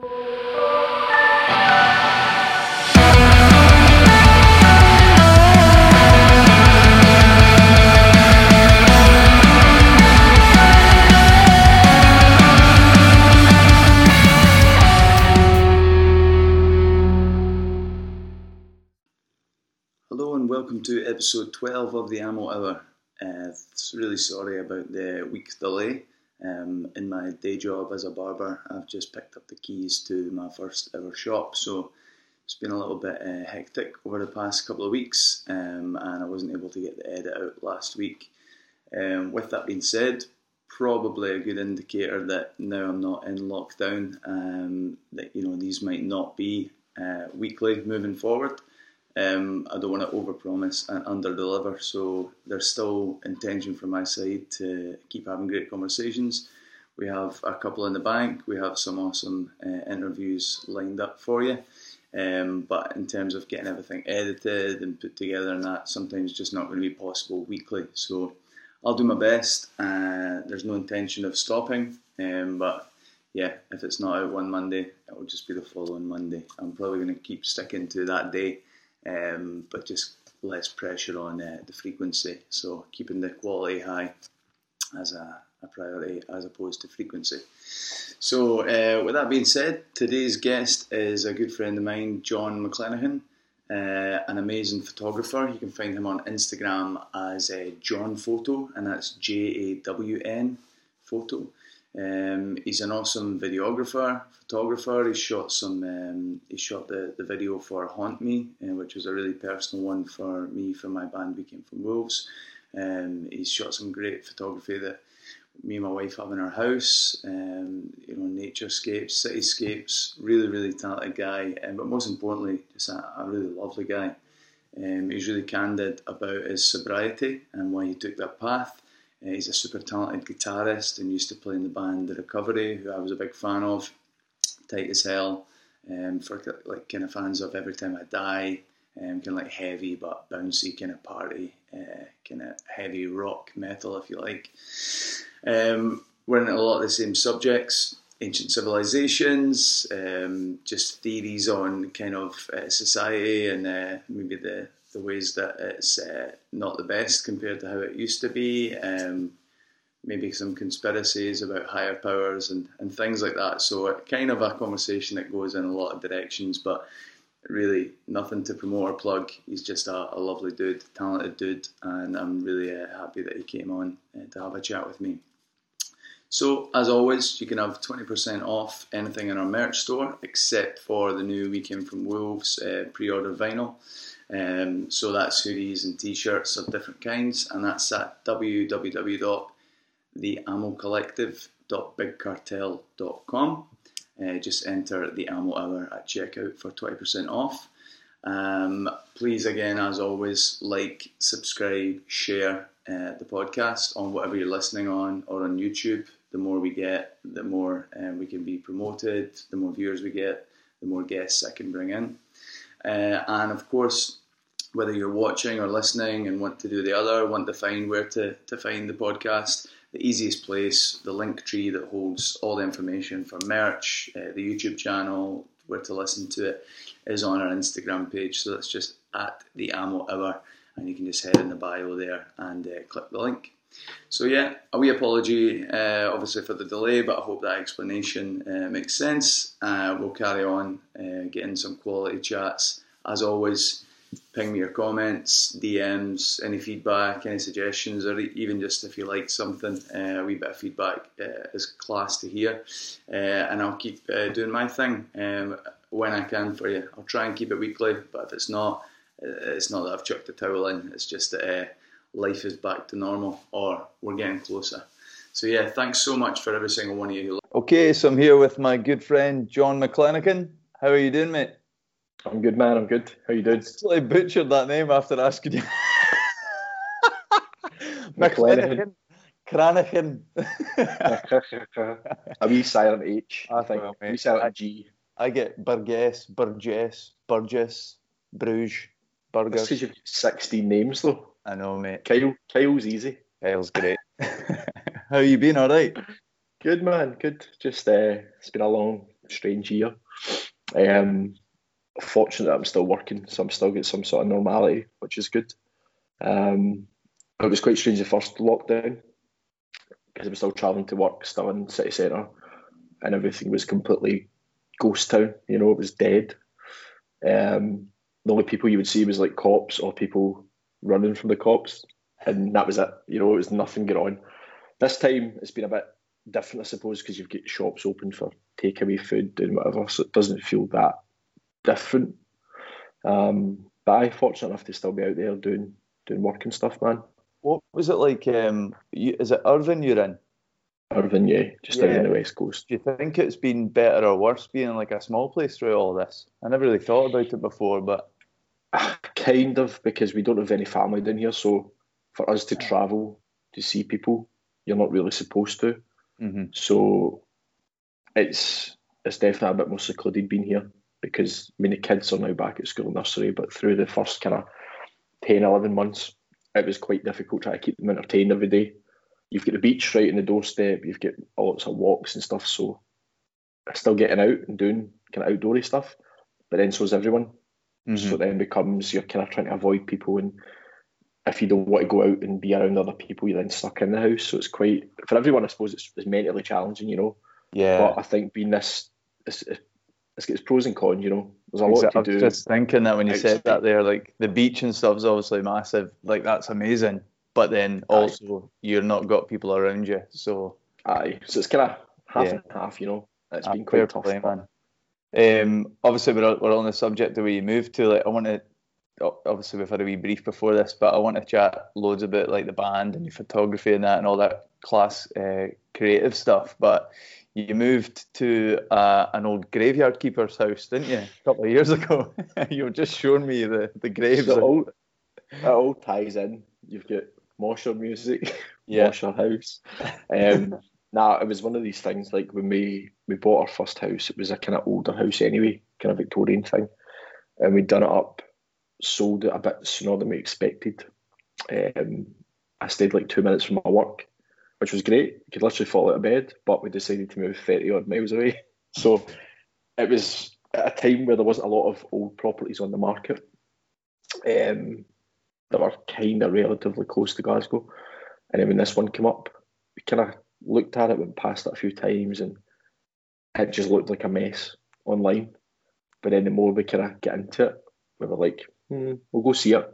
Hello and welcome to episode 12 of the Amo Hour. Uh, really sorry about the week's delay. Um, in my day job as a barber, I've just picked up the keys to my first ever shop, so it's been a little bit uh, hectic over the past couple of weeks, um, and I wasn't able to get the edit out last week. Um, with that being said, probably a good indicator that now I'm not in lockdown, um, that you know these might not be uh, weekly moving forward. Um, I don't want to overpromise and underdeliver, so there's still intention from my side to keep having great conversations. We have a couple in the bank. We have some awesome uh, interviews lined up for you. Um, but in terms of getting everything edited and put together and that, sometimes just not going to be possible weekly. So I'll do my best. Uh, there's no intention of stopping, um, but yeah, if it's not out one Monday, it will just be the following Monday. I'm probably going to keep sticking to that day um, but just less pressure on uh, the frequency. So keeping the quality high as a, a priority as opposed to frequency. So uh, with that being said, today's guest is a good friend of mine, Jawn McClenaghan. Uh, an amazing photographer. You can find him on Instagram as uh, Jawn Photo, and that's J A W N Photo. Um, he's an awesome videographer, photographer. He shot some. Um, he shot the, the video for Haunt Me, uh, which was a really personal one for me for my band. We came from Wolves. Um, he's shot some great photography that me and my wife have in our house. Um, you know, naturescapes, cityscapes. Really, really talented guy. Um, but most importantly, just a, a really lovely guy. Um, he's really candid about his sobriety and why he took that path. Uh, he's a super talented guitarist and used to play in the band The Recovery, who I was a big fan of. Tight as hell. Um, for like kind of fans of Every Time I Die, um, kind of like heavy but bouncy kind of party, uh, kind of heavy rock metal, if you like. Um, we're in a lot of the same subjects ancient civilizations, um, just theories on kind of uh, society and uh, maybe the the ways that it's uh, not the best compared to how it used to be. Um, maybe some conspiracies about higher powers and, and things like that. So, kind of a conversation that goes in a lot of directions, but really nothing to promote or plug. He's just a, a lovely dude, talented dude, and I'm really uh, happy that he came on uh, to have a chat with me. So, as always, you can have 20% off anything in our merch store except for the new We Came From Wolves uh, pre order vinyl. Um, so that's hoodies and t-shirts of different kinds, and that's at www.theamocollective.bigcartel.com. Uh, just enter the Amo Hour at checkout for 20% off. Um, please, again, as always, like, subscribe, share uh, the podcast on whatever you're listening on or on YouTube. The more we get, the more um, we can be promoted, the more viewers we get, the more guests I can bring in. Uh, and of course, whether you're watching or listening and want to do the other, want to find where to, to find the podcast, the easiest place, the link tree that holds all the information for merch, uh, the YouTube channel, where to listen to it, is on our Instagram page. So that's just at the Amo Hour, and you can just head in the bio there and uh, click the link. So yeah, a wee apology, uh, obviously for the delay, but I hope that explanation uh, makes sense. Uh, we'll carry on uh, getting some quality chats as always ping me your comments, DMs, any feedback, any suggestions, or even just if you like something, uh, a wee bit of feedback uh, is class to hear. Uh, and I'll keep uh, doing my thing um, when I can for you. I'll try and keep it weekly, but if it's not, uh, it's not that I've chucked the towel in, it's just that uh, life is back to normal or we're getting closer. So, yeah, thanks so much for every single one of you. Okay, so I'm here with my good friend Jawn McClenaghan. How are you doing, mate? I'm good, man. I'm good. How you doing? I butchered that name after asking you. McClenaghan. Cranahan. a wee silent H, I think. Well, a wee silent I- G. I get Burgess, Burgess, Burgess, Bruges, Burgers. because you've 16 names, though. I know, mate. Kyle, Kyle's easy. Kyle's great. How you been? All right. Good, man. Good. Just, uh, it's been a long strange year. Um, fortunate that I'm still working, so I'm still getting some sort of normality, which is good. Um, it was quite strange the first lockdown because I was still travelling to work, still in city centre, and everything was completely ghost town. You know, it was dead. Um, the only people you would see was like cops or people running from the cops, and that was it. You know, it was nothing going on. This time it's been a bit different, I suppose, because you've got shops open for takeaway food and whatever, so it doesn't feel that different. Um, but I'm fortunate enough to still be out there doing doing work and stuff, man. What was it like? Um, you, is it Irvine you're in? Irvine, yeah, just Yeah. down on the west coast. Do you think it's been better or worse being like a small place through all this? I never really thought about it before, but Kind of because we don't have any family down here, so for us to travel to see people, you're not really supposed to. mhm. So it's it's definitely a bit more secluded being here because I mean the kids are now back at school and nursery, but through the first kind of 10, 11 months, it was quite difficult trying to keep them entertained every day. You've got the beach right in the doorstep, you've got lots of walks and stuff, so still getting out and doing kind of outdoorsy stuff, but then so is everyone. Mhm. So then becomes you're kind of trying to avoid people, and if you don't want to go out and be around other people, you're then stuck in the house. So it's quite for everyone. I suppose it's, it's mentally challenging, you know. yeah. But I think being this, it's, it's got its pros and cons. You know, there's a lot Exactly. I to was do. just thinking that when you said that there, like the beach and stuff is obviously massive. Like that's amazing. But then Aye. also you're not got people around you. So Aye, so it's kind of half Yeah. and half. You know, it's Ah, been quite tough. play, man. Um, obviously, we're, we're on the subject of where you moved to. Like, I want to. Obviously, we've had a wee brief before this, but I want to chat loads about like the band and your photography and that and all that class uh, creative stuff. But you moved to uh, an old graveyard keeper's house, didn't you? A couple of years ago. you were just showing me the the graves. So it all, it all ties in. You've got Mosher music, yeah. Mosher house. Um, nah, it was one of these things. Like when we we bought our first house, it was a kind of older house anyway, kind of Victorian thing, and we'd done it up, sold it a bit sooner than we expected. Um, I stayed like two minutes from my work, which was great. You could literally fall out of bed, but we decided to move thirty odd miles away. So it was at a time where there wasn't a lot of old properties on the market. Um, that were kind of relatively close to Glasgow. And then when this one came up, we kind of looked at it, went past it a few times, and it just looked like a mess online. But then the more we kind of get into it, we were like, hmm, we'll go see it.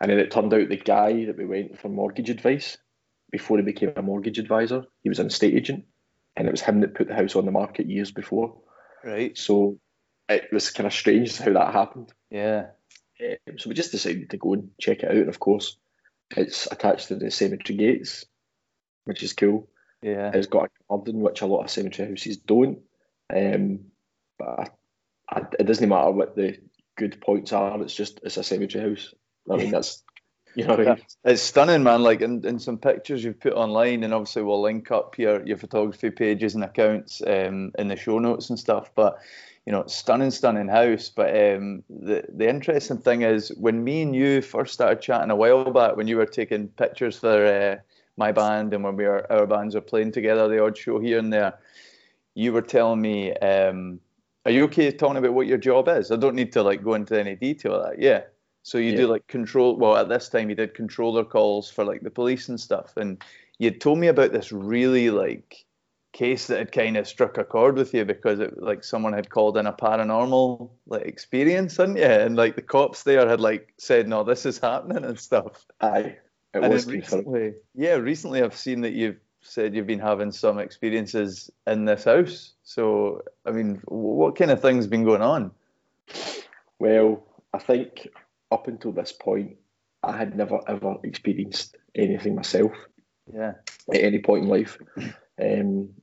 And then it turned out the guy that we went for mortgage advice before he became a mortgage advisor, he was an estate agent, and it was him that put the house on the market years before. Right. So it was kind of strange how that happened. Yeah. Um, so we just decided to go and check it out. And of course, it's attached to the cemetery gates, which is cool. Yeah. It's got a garden, which a lot of cemetery houses don't. Um, but I, I, it doesn't matter what the good points are. It's just it's a cemetery house. I mean, that's you know. Mean? It's stunning, man. Like in, in some pictures you've put online, and obviously we'll link up your, your photography pages and accounts um, in the show notes and stuff. But you know, stunning, stunning house. But um, the the interesting thing is when me and you first started chatting a while back, when you were taking pictures for uh, my band and when we our bands were playing together, the odd show here and there, you were telling me. Um, are you okay talking about what your job is? I don't need to like go into any detail of that. Yeah. So you do like control. Well, at this time you did controller calls for like the police and stuff, and you told me about this really like case that had kind of struck a chord with you because it like someone had called in a paranormal like experience, hadn't you? And like the cops there had like said, "No, this is happening" and stuff. Aye, it and was recently, yeah, recently I've seen that you've said you've been having some experiences in this house. So I mean, what kind of things been going on? Well, I think up until this point, I had never ever experienced anything myself Yeah. at any point in life. Um,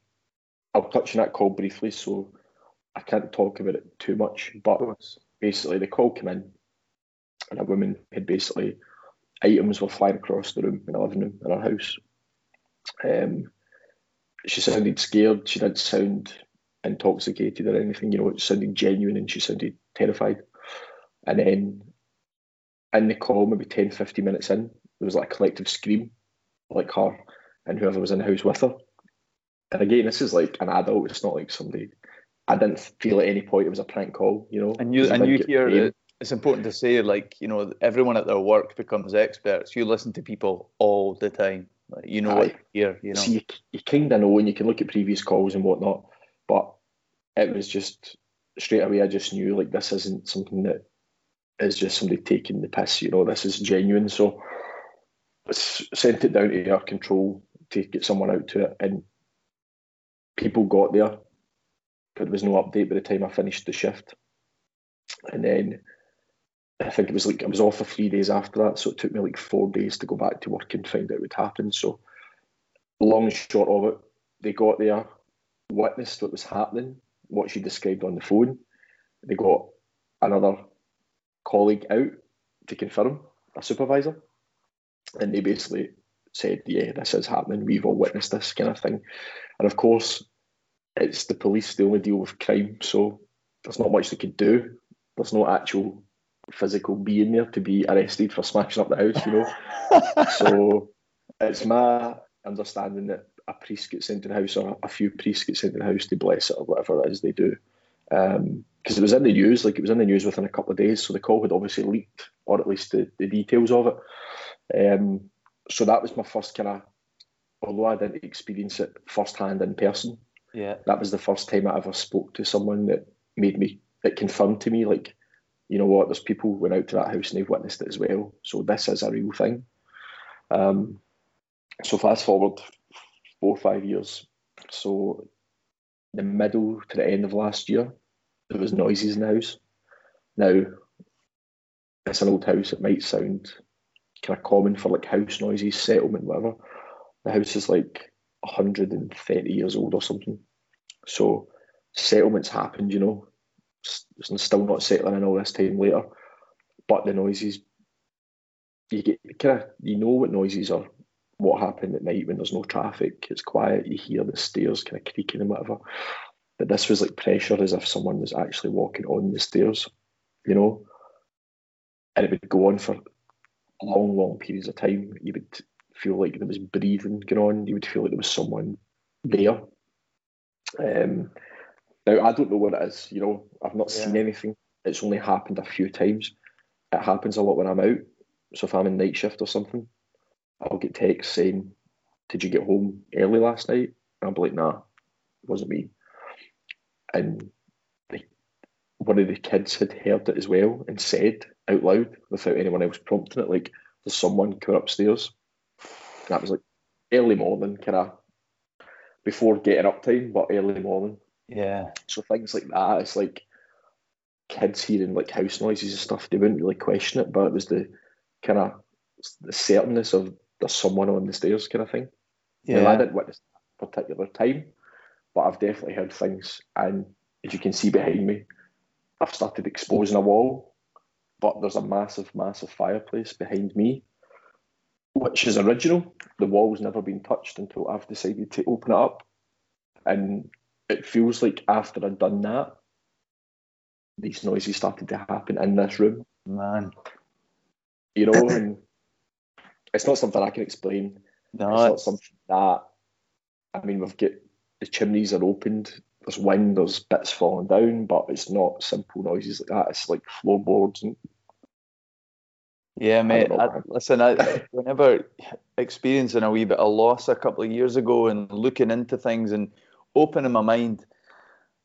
I'll touch on that call briefly, so I can't talk about it too much. But basically, the call came in, and a woman had basically items were flying across the room in the living room in her house. Um, she sounded scared. She didn't sound intoxicated or anything. You know, it sounded genuine, and she sounded terrified. And then in the call, maybe 10, 15 minutes in, there was like a collective scream, like her and whoever was in the house with her. And again, this is like an adult. It's not like somebody I didn't feel at any point it was a prank call, you know. And you and you hear it, it's important to say, like you know, everyone at their work becomes experts. You listen to people all the time. Like, you know what you hear. You know, See, you, you kind of know, and you can look at previous calls and whatnot. But it was just straight away. I just knew like this isn't something that is just somebody taking the piss. You know, this is genuine. So sent it down to air control to get someone out to it, and people got there, but there was no update by the time I finished the shift. And then I think it was like I was off for three days after that, so it took me like four days to go back to work and find out what happened. So, long and short of it, they got there, witnessed what was happening, what she described on the phone. They got another colleague out to confirm, a supervisor, and they basically said, "Yeah, this is happening. We've all witnessed this kind of thing." And of course, it's the police. They only deal with crime, so there's not much they could do. There's no actual physical being there to be arrested for smashing up the house, you know. so it's my understanding that a priest gets into the house or a few priests get into the house to bless it or whatever it is they do. Because um, it was in the news, like it was in the news within a couple of days, so the call had obviously leaked, or at least the, the details of it. Um, so that was my first kind of, although I didn't experience it firsthand in person, yeah, that was the first time I ever spoke to someone that made me, that confirmed to me, like, you know what, there's people went out to that house and they've witnessed it as well. So this is a real thing. Um, so fast forward four or five years. So the middle to the end of last year, there was noises in the house. Now, it's an old house. It might sound kind of common for like house noises, settlement, whatever. The house is like 130 years old or something. So settlements happened, you know, still not settling in all this time later. But the noises, you get kind of you know what noises are, what happened at night when there's no traffic. It's quiet. You hear the stairs kind of creaking and whatever. But this was like pressure, as if someone was actually walking on the stairs, you know. And it would go on for long, long periods of time. You would feel like there was breathing going on. You would feel like there was someone there. Um, now I don't know what it is. You know, I've not yeah. seen anything. It's only happened a few times. It happens a lot when I'm out. So if I'm in night shift or something, I'll get texts saying, "Did you get home early last night?" And I'll be like, "Nah, it wasn't me." And one of the kids had heard it as well and said out loud without anyone else prompting it, like, "There's someone coming upstairs." And that was like early morning, kind of before getting up time, but early morning. Yeah. So things like that, it's like kids hearing like house noises and stuff, they wouldn't really question it, but it was the kind of the certainness of there's someone on the stairs kind of thing. Yeah. Now, I didn't witness that particular time, but I've definitely heard things. And as you can see behind me, I've started exposing a wall, but there's a massive, massive fireplace behind me, which is original. The wall's never been touched until I've decided to open it up. And it feels like after I'd done that, these noises started to happen in this room. Man. You know, and it's not something I can explain. No, it's, it's not something that I mean we've got the chimneys are opened, there's wind, there's bits falling down, but it's not simple noises like that. It's like floorboards and yeah, mate. I I, listen, I, whenever experiencing a wee bit of loss a couple of years ago and looking into things and opening my mind,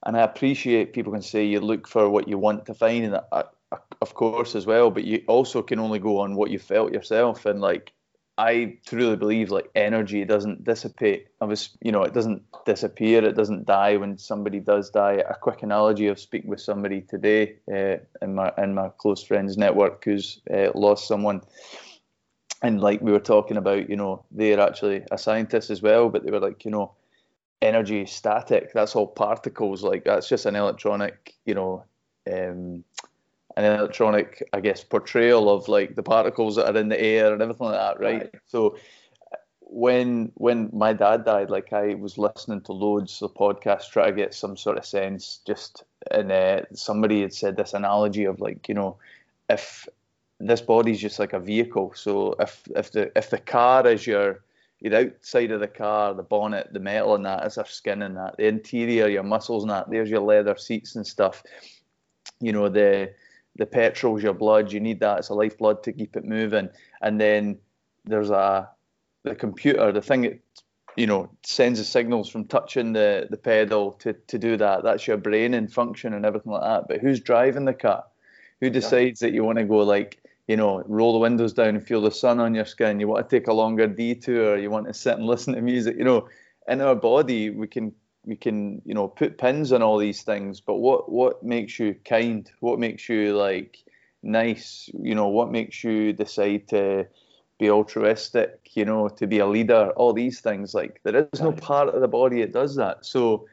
and I appreciate people can say you look for what you want to find, and I, I, of course as well, but you also can only go on what you felt yourself, and like I truly believe like energy doesn't dissipate. Was, you know, it doesn't disappear. It doesn't die when somebody does die. A quick analogy of speaking with somebody today uh, in my in my close friends network who's uh, lost someone, and like we were talking about, you know, they're actually a scientist as well, but they were like, you know, energy static. That's all particles. Like that's just an electronic, you know. Um, an electronic, I guess, portrayal of like the particles that are in the air and everything like that, right? right. So when when my dad died, like I was listening to loads of podcasts, try to get some sort of sense. Just and uh, somebody had said this analogy of like you know, if this body's just like a vehicle, so if if the if the car is your your outside of the car, the bonnet, the metal and that is our skin and that. The interior, your muscles and that. There's your leather seats and stuff. You know the the petrol's your blood. You need that. It's a lifeblood to keep it moving. And then there's a the computer, the thing that you know sends the signals from touching the the pedal to to do that. That's your brain in function and everything like that. But who's driving the car? Who decides yeah. that you want to go like you know, roll the windows down and feel the sun on your skin. You want to take a longer detour. You want to sit and listen to music. You know, in our body, we can we can you know put pins on all these things. But what what makes you kind? What makes you like nice? You know, what makes you decide to be altruistic? You know, to be a leader. All these things. Like there is no part of the body that does that. So,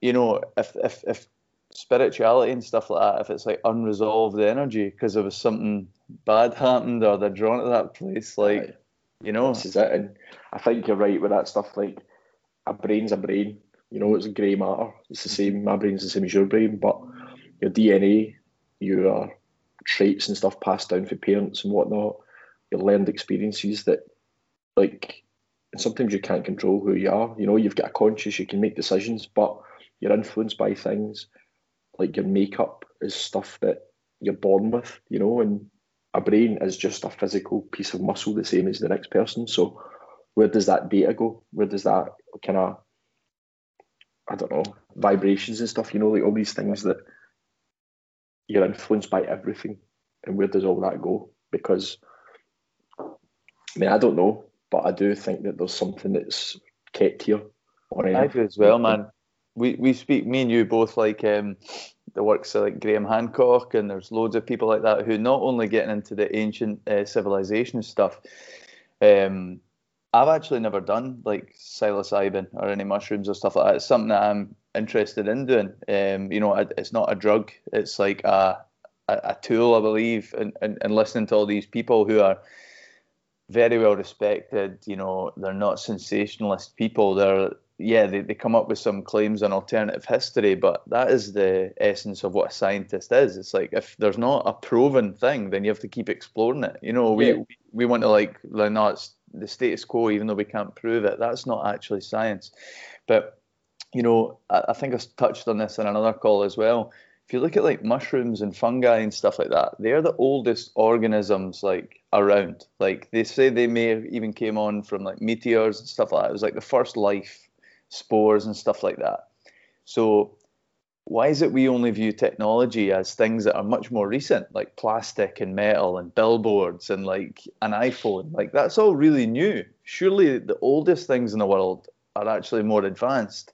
you know, if if if spirituality and stuff like that, if it's like unresolved energy because there was something bad happened or they're drawn to that place, like you know. This is it, and I think you're right with that stuff. Like a brain's a brain, you know, it's a grey matter. It's the mm-hmm. same. My brain's the same as your brain, but your DNA, your traits and stuff passed down from parents and whatnot, your learned experiences that, like, sometimes you can't control who you are. You know, you've got a conscious, you can make decisions, but you're influenced by things like your makeup is stuff that you're born with, you know, and a brain is just a physical piece of muscle the same as the next person. So where does that data go? Where does that kind of I don't know, vibrations and stuff, you know, like all these things that you're influenced by everything. And where does all that go? Because I mean I don't know, but I do think that there's something that's kept here. I do as well, man we we speak me and you both like um, the works of like Graham Hancock and there's loads of people like that who not only getting into the ancient uh, civilization stuff. Um, I've actually never done like psilocybin or any mushrooms or stuff like that. It's something that I'm interested in doing. Um, you know, it's not a drug. It's like a a, a tool, I believe, and, and, and listening to all these people who are very well respected. You know, they're not sensationalist people. They're yeah, they, they come up with some claims on alternative history, but that is the essence of what a scientist is. It's like if there's not a proven thing, then you have to keep exploring it. You know, we yeah. we want to like, no, it's the status quo, even though we can't prove it. That's not actually science. But you know, I, I think I touched on this in another call as well. If you look at like mushrooms and fungi and stuff like that, they're the oldest organisms like around. Like they say they may have even came on from like meteors and stuff like that. It was like the first life spores and stuff like that. So why is it we only view technology as things that are much more recent, like plastic and metal and billboards and like an iPhone? Like that's all really new. Surely the oldest things in the world are actually more advanced.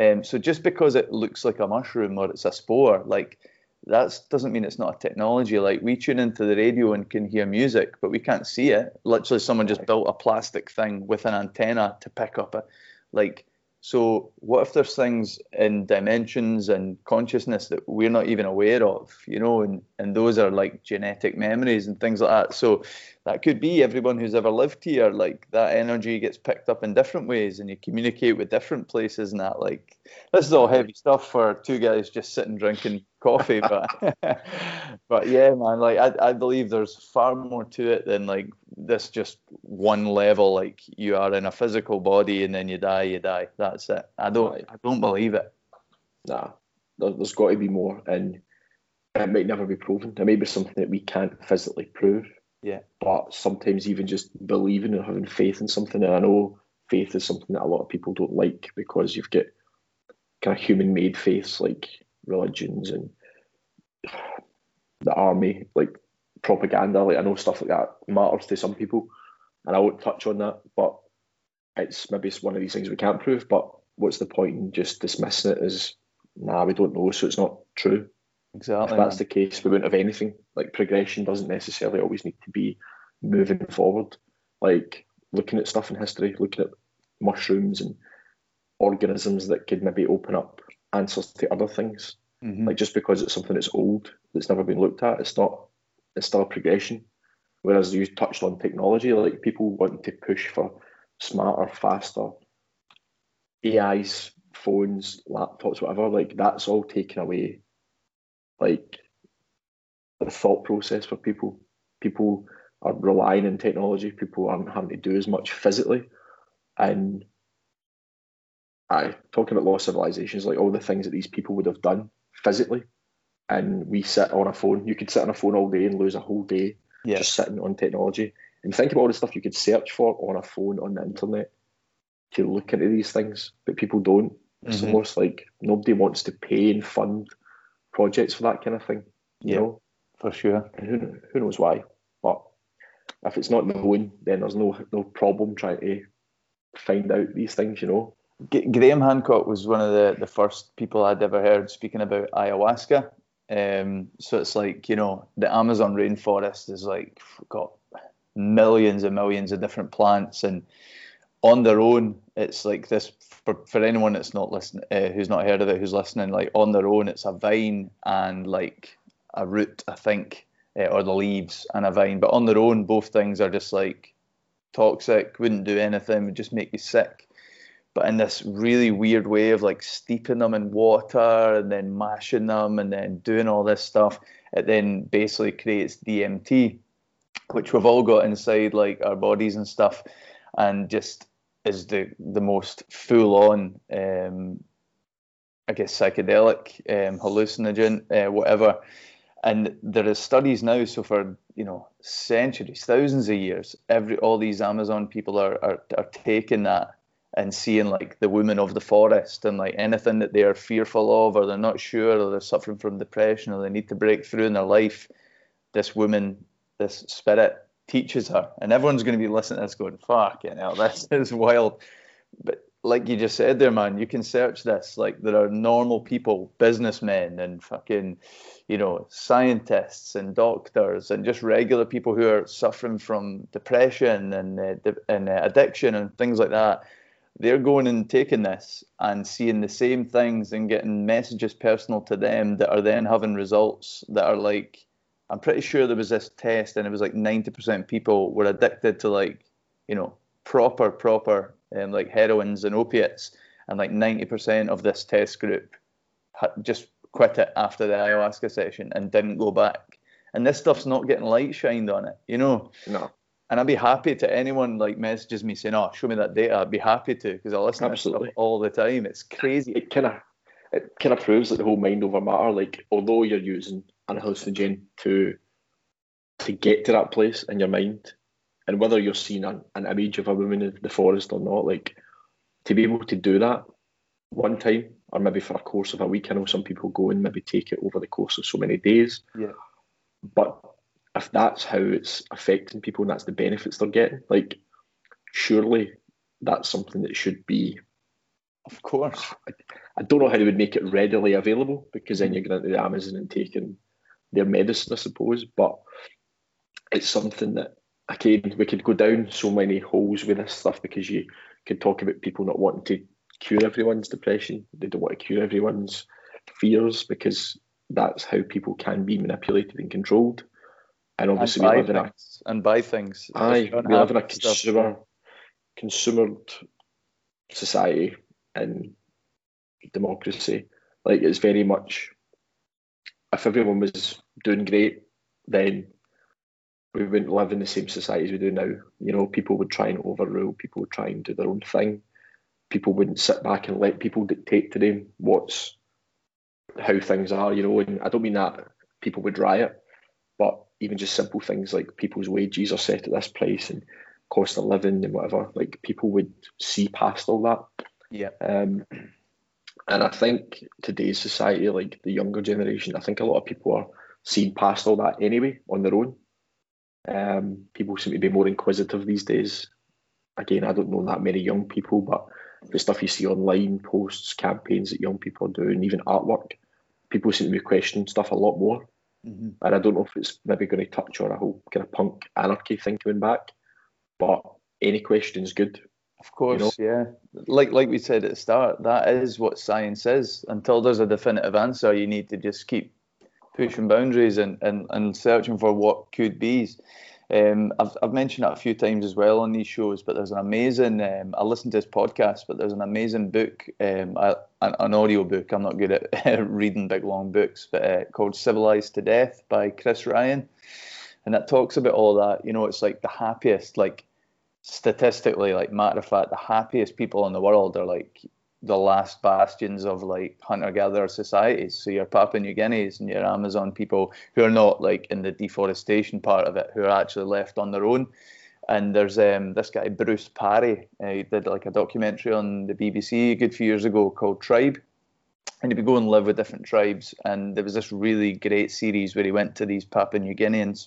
Um, so just because it looks like a mushroom or it's a spore, like that doesn't mean it's not a technology. Like we tune into the radio and can hear music, but we can't see it. Literally, someone just built a plastic thing with an antenna to pick up a Like so, what if there's things in dimensions and consciousness that we're not even aware of, you know, and, and those are like genetic memories and things like that. So, that could be everyone who's ever lived here, like that energy gets picked up in different ways and you communicate with different places and that. Like, this is all heavy stuff for two guys just sitting drinking coffee, but but yeah, man, like I, I believe there's far more to it than like this just one level. Like you are in a physical body and then you die, you die. That's it. I don't right. I don't believe it. Nah, there's got to be more, and it might never be proven. It may be something that we can't physically prove. Yeah. But sometimes even just believing and having faith in something, and I know faith is something that a lot of people don't like because you've got kind of human made faiths like religions and the army, like propaganda. Like I know stuff like that matters to some people, and I won't touch on that. But it's maybe it's one of these things we can't prove. But what's the point in just dismissing it as nah, we don't know, so it's not true. Exactly. If that's the case, we wouldn't have anything. Like progression doesn't necessarily always need to be moving forward. Like looking at stuff in history, looking at mushrooms and organisms that could maybe open up answers to other things. Mm-hmm. Like just because it's something that's old, that's never been looked at, it's not. It's still a progression. Whereas you touched on technology, like people wanting to push for smarter, faster AIs, phones, laptops, whatever. Like that's all taken away. Like the thought process for people. People are relying on technology. People aren't having to do as much physically, and I talking about lost civilizations, like all the things that these people would have done physically, and we sit on a phone. You could sit on a phone all day and lose a whole day Yeah. just sitting on technology. And think about all the stuff you could search for on a phone on the internet to look into these things, but people don't. It's Mhm. almost like nobody wants to pay and fund projects for that kind of thing. You Yeah. know, for sure. and who who knows why? But if it's not known, then there's no no problem trying to find out these things. You know. G- Graham Hancock was one of the, the first people I'd ever heard speaking about ayahuasca. Um, so it's like, you know, the Amazon rainforest is like got millions and millions of different plants, and on their own, it's like this for, for anyone that's not listening, uh, who's not heard of it, who's listening, like on their own, it's a vine and like a root, I think, uh, or the leaves and a vine. But on their own, both things are just like toxic, wouldn't do anything, would just make you sick but in this really weird way of like steeping them in water and then mashing them and then doing all this stuff, it then basically creates DMT, which we've all got inside like our bodies and stuff, and just is the the most full on, um, I guess psychedelic, um, hallucinogen, uh, whatever. And there is studies now, so for you know centuries, thousands of years, every all these Amazon people are are, are taking that and seeing like the women of the forest and like anything that they are fearful of or they're not sure or they're suffering from depression or they need to break through in their life this woman this spirit teaches her. And everyone's going to be listening to this going fuck you know this is wild. But like you just said there man you can search this. Like there are normal people businessmen and fucking you know scientists and doctors and just regular people who are suffering from depression and uh, and uh, addiction and things like that they're going and taking this and seeing the same things and getting messages personal to them that are then having results that are like I'm pretty sure there was this test and it was like 90% people were addicted to like you know proper proper um, like heroins and opiates. And like 90% of this test group just quit it after the ayahuasca session and didn't go back. And this stuff's not getting light shined on it you know? No, and I'd be happy to anyone like messages me saying, "Oh, show me that data." I'd be happy to because I listen to Absolutely. stuff all the time. It's crazy. it kind of it kind of proves that the whole mind over matter. Like, although you're using an hallucinogen to to get to that place in your mind, and whether you're seeing an, an image of a woman in the forest or not, like to be able to do that one time or maybe for a course of a week. I know some people go and maybe take it over the course of so many days. Yeah. But if that's how it's affecting people and that's the benefits they're getting, like surely that's something that should be Of course. I don't know how they would make it readily available because then you're going into the Amazon and taking their medicine, I suppose. But it's something that again we could go down so many holes with this stuff because you could talk about people not wanting to cure everyone's depression. They don't want to cure everyone's fears because that's how people can be manipulated and controlled. And And obviously we live in a. And buy things. Aye, we live in a consumer consumered society and democracy. Like it's very much if everyone was doing great, then we wouldn't live in the same society as we do now. You know, people would try and overrule, people would try and do their own thing. People wouldn't sit back and let people dictate to them what's how things are, you know, and I don't mean that people would riot, even just simple things like people's wages are set at this price and cost of living and whatever, like people would see past all that. Yeah. Um, and I think today's society, like the younger generation, I think a lot of people are seeing past all that anyway on their own. Um, people seem to be more inquisitive these days. Again, I don't know that many young people, but the stuff you see online, posts, campaigns that young people are doing, even artwork, people seem to be questioning stuff a lot more. Mhm. And I don't know if it's maybe going to touch on a whole kind of punk anarchy thing coming back, but any question is good. Of course, yeah. Like like we said at the start, that is what science is. Until there's a definitive answer, you need to just keep pushing boundaries and, and, and searching for what could be. Um, I've, I've mentioned it a few times as well on these shows, but there's an amazing, um, I listened to this podcast, but there's an amazing book, um, an, audio book. I'm not good at reading big long books, but uh, called Civilized to Death by Chris Ryan. and that talks about all that. You know, it's like the happiest, like statistically, like matter of fact, the happiest people in the world are like the last bastions of like hunter-gatherer societies. So your Papua New Guineas and your Amazon people who are not like in the deforestation part of it, who are actually left on their own. And there's um, this guy Bruce Parry. Uh, he did like a documentary on the BBC a good few years ago called Tribe, and he would go and live with different tribes. And there was this really great series where he went to these Papua New Guineans,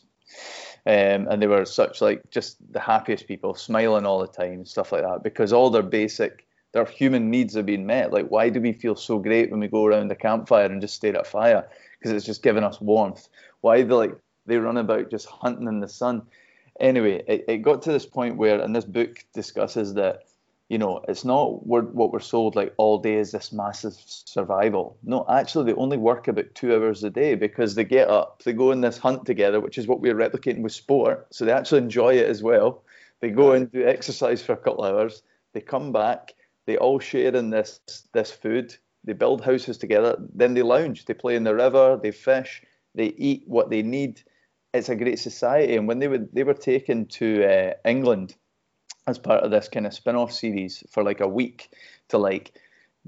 um, and they were such like just the happiest people, smiling all the time, stuff like that, because all their basic their human needs are being met. Like, why do we feel so great when we go around the campfire and just stare at fire? Because it's just giving us warmth. Why they like they run about just hunting in the sun? Anyway, it, it got to this point where, and this book discusses that, you know, it's not we're, what we're sold like all day is this massive survival. No, actually, they only work about two hours a day because they get up, they go on this hunt together, which is what we're replicating with sport. So they actually enjoy it as well. They go and do exercise for a couple of hours. They come back they all share in this this food. They build houses together. Then they lounge. They play in the river. They fish. They eat what they need. It's a great society. And when they would they were taken to uh, England as part of this kind of spin-off series for like a week to like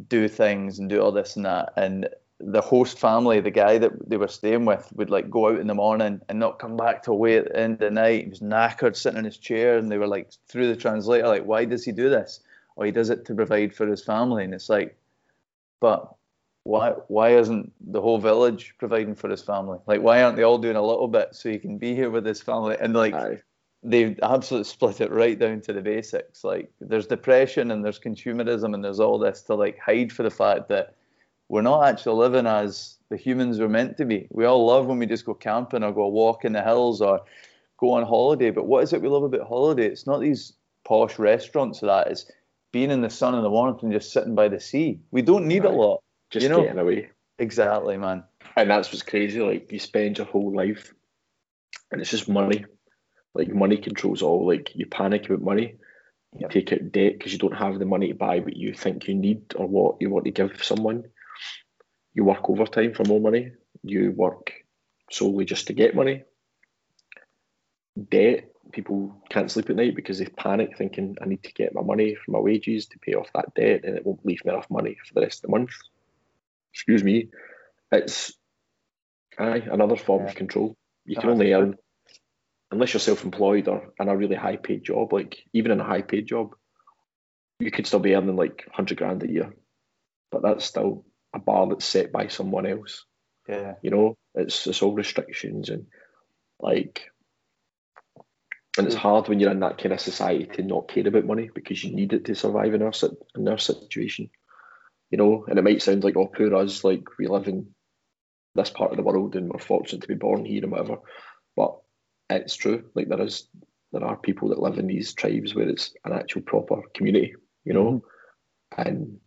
do things and do all this and that. And the host family, the guy that they were staying with, would like go out in the morning and not come back till way at the end of the night. He was knackered, sitting in his chair, and they were like through the translator, like, why does he do this? Or he does it to provide for his family. And it's like, but why why isn't the whole village providing for his family? Like why aren't they all doing a little bit so he can be here with his family? And like Aye. they absolutely split it right down to the basics. Like there's depression and there's consumerism and there's all this to like hide for the fact that we're not actually living as the humans we're meant to be. We all love when we just go camping or go walk in the hills or go on holiday. But what is it we love about holiday? It's not these posh restaurants or that. It's being in the sun and the warmth and just sitting by the sea. We don't need right. a lot. Just you know? getting away. Exactly, man. And that's what's crazy. Like you spend your whole life, and it's just money. Like money controls all. Like you panic about money. You yep. take out debt because you don't have the money to buy what you think you need or what you want to give someone. You work overtime for more money. You work solely just to get money. Debt people can't sleep at night because they panic thinking I need to get my money from my wages to pay off that debt and it won't leave me enough money for the rest of the month. Excuse me. It's aye, another form yeah. of control. You can only earn unless you're self employed or in a really high paid job, like even in a high paid job, you could still be earning like hundred grand a year. But that's still a bar that's set by someone else. Yeah. You know, it's it's all restrictions and like and it's hard when you're in that kind of society to not care about money because you need it to survive in our in our situation, you know. And it might sound like oh, poor us, like we live in this part of the world and we're fortunate to be born here and whatever. But it's true. Like there is, there are people that live in these tribes where it's an actual proper community, you know. Mm-hmm. And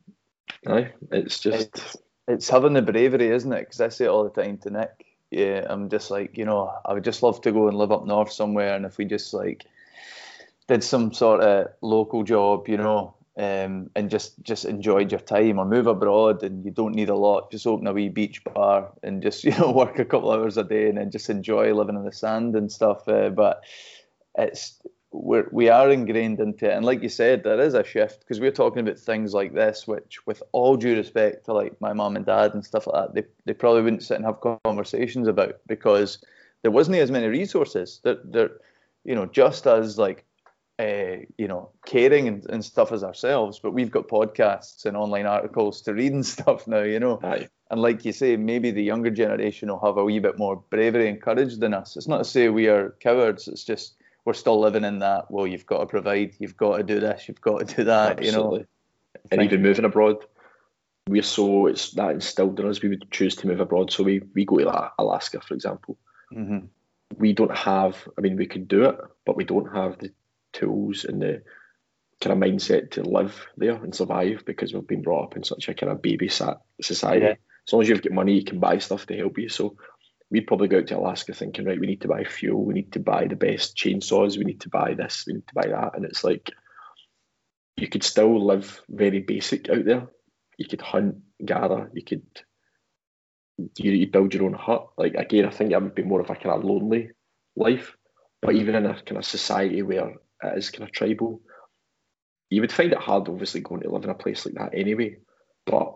aye, it's just it's, it's having the bravery, isn't it? Because I say it all the time to Nick yeah, I'm just like, you know, I would just love to go and live up north somewhere, and if we just like did some sort of local job, you know, um, and just just enjoyed your time, or move abroad, and you don't need a lot, just open a wee beach bar and just you know work a couple hours a day, and then just enjoy living in the sand and stuff. Uh, but it's we're, we are ingrained into it. And like you said, there is a shift because we're talking about things like this, which, with all due respect to like my mom and dad and stuff like that, they, they probably wouldn't sit and have conversations about because there wasn't as many resources. They're, they're you know, just as like, uh, you know, caring and, and stuff as ourselves, but we've got podcasts and online articles to read and stuff now, you know. Aye. And like you say, maybe the younger generation will have a wee bit more bravery and courage than us. It's not to say we are cowards. It's just we're still living in that. Well, you've got to provide, you've got to do this, you've got to do that. Absolutely. You know, and even moving abroad, we're so it's that instilled in us. We would choose to move abroad, so we we go to Alaska, for example. Mm-hmm. We don't have. I mean, we could do it, but we don't have the tools and the kind of mindset to live there and survive because we've been brought up in such a kind of baby society. Yeah. As long as you've got money, you can buy stuff to help you. So we'd probably go out to Alaska thinking, right, we need to buy fuel, we need to buy the best chainsaws, we need to buy this, we need to buy that. And it's like you could still live very basic out there. You could hunt, gather, you could you, you build your own hut. Like again, I think that would be more of a kind of lonely life. But even in a kind of society where it is kind of tribal, you would find it hard, obviously, going to live in a place like that anyway. But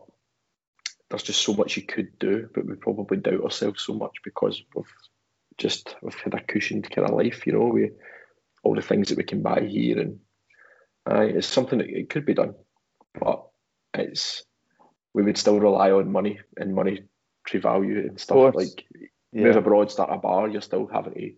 there's just so much you could do, but we probably doubt ourselves so much because we've just we've had a cushioned kind of life, you know, we all the things that we can buy here, and uh, it's something that it could be done, but it's we would still rely on money and money monetary value and stuff like yeah. move abroad, start a bar, you're still having to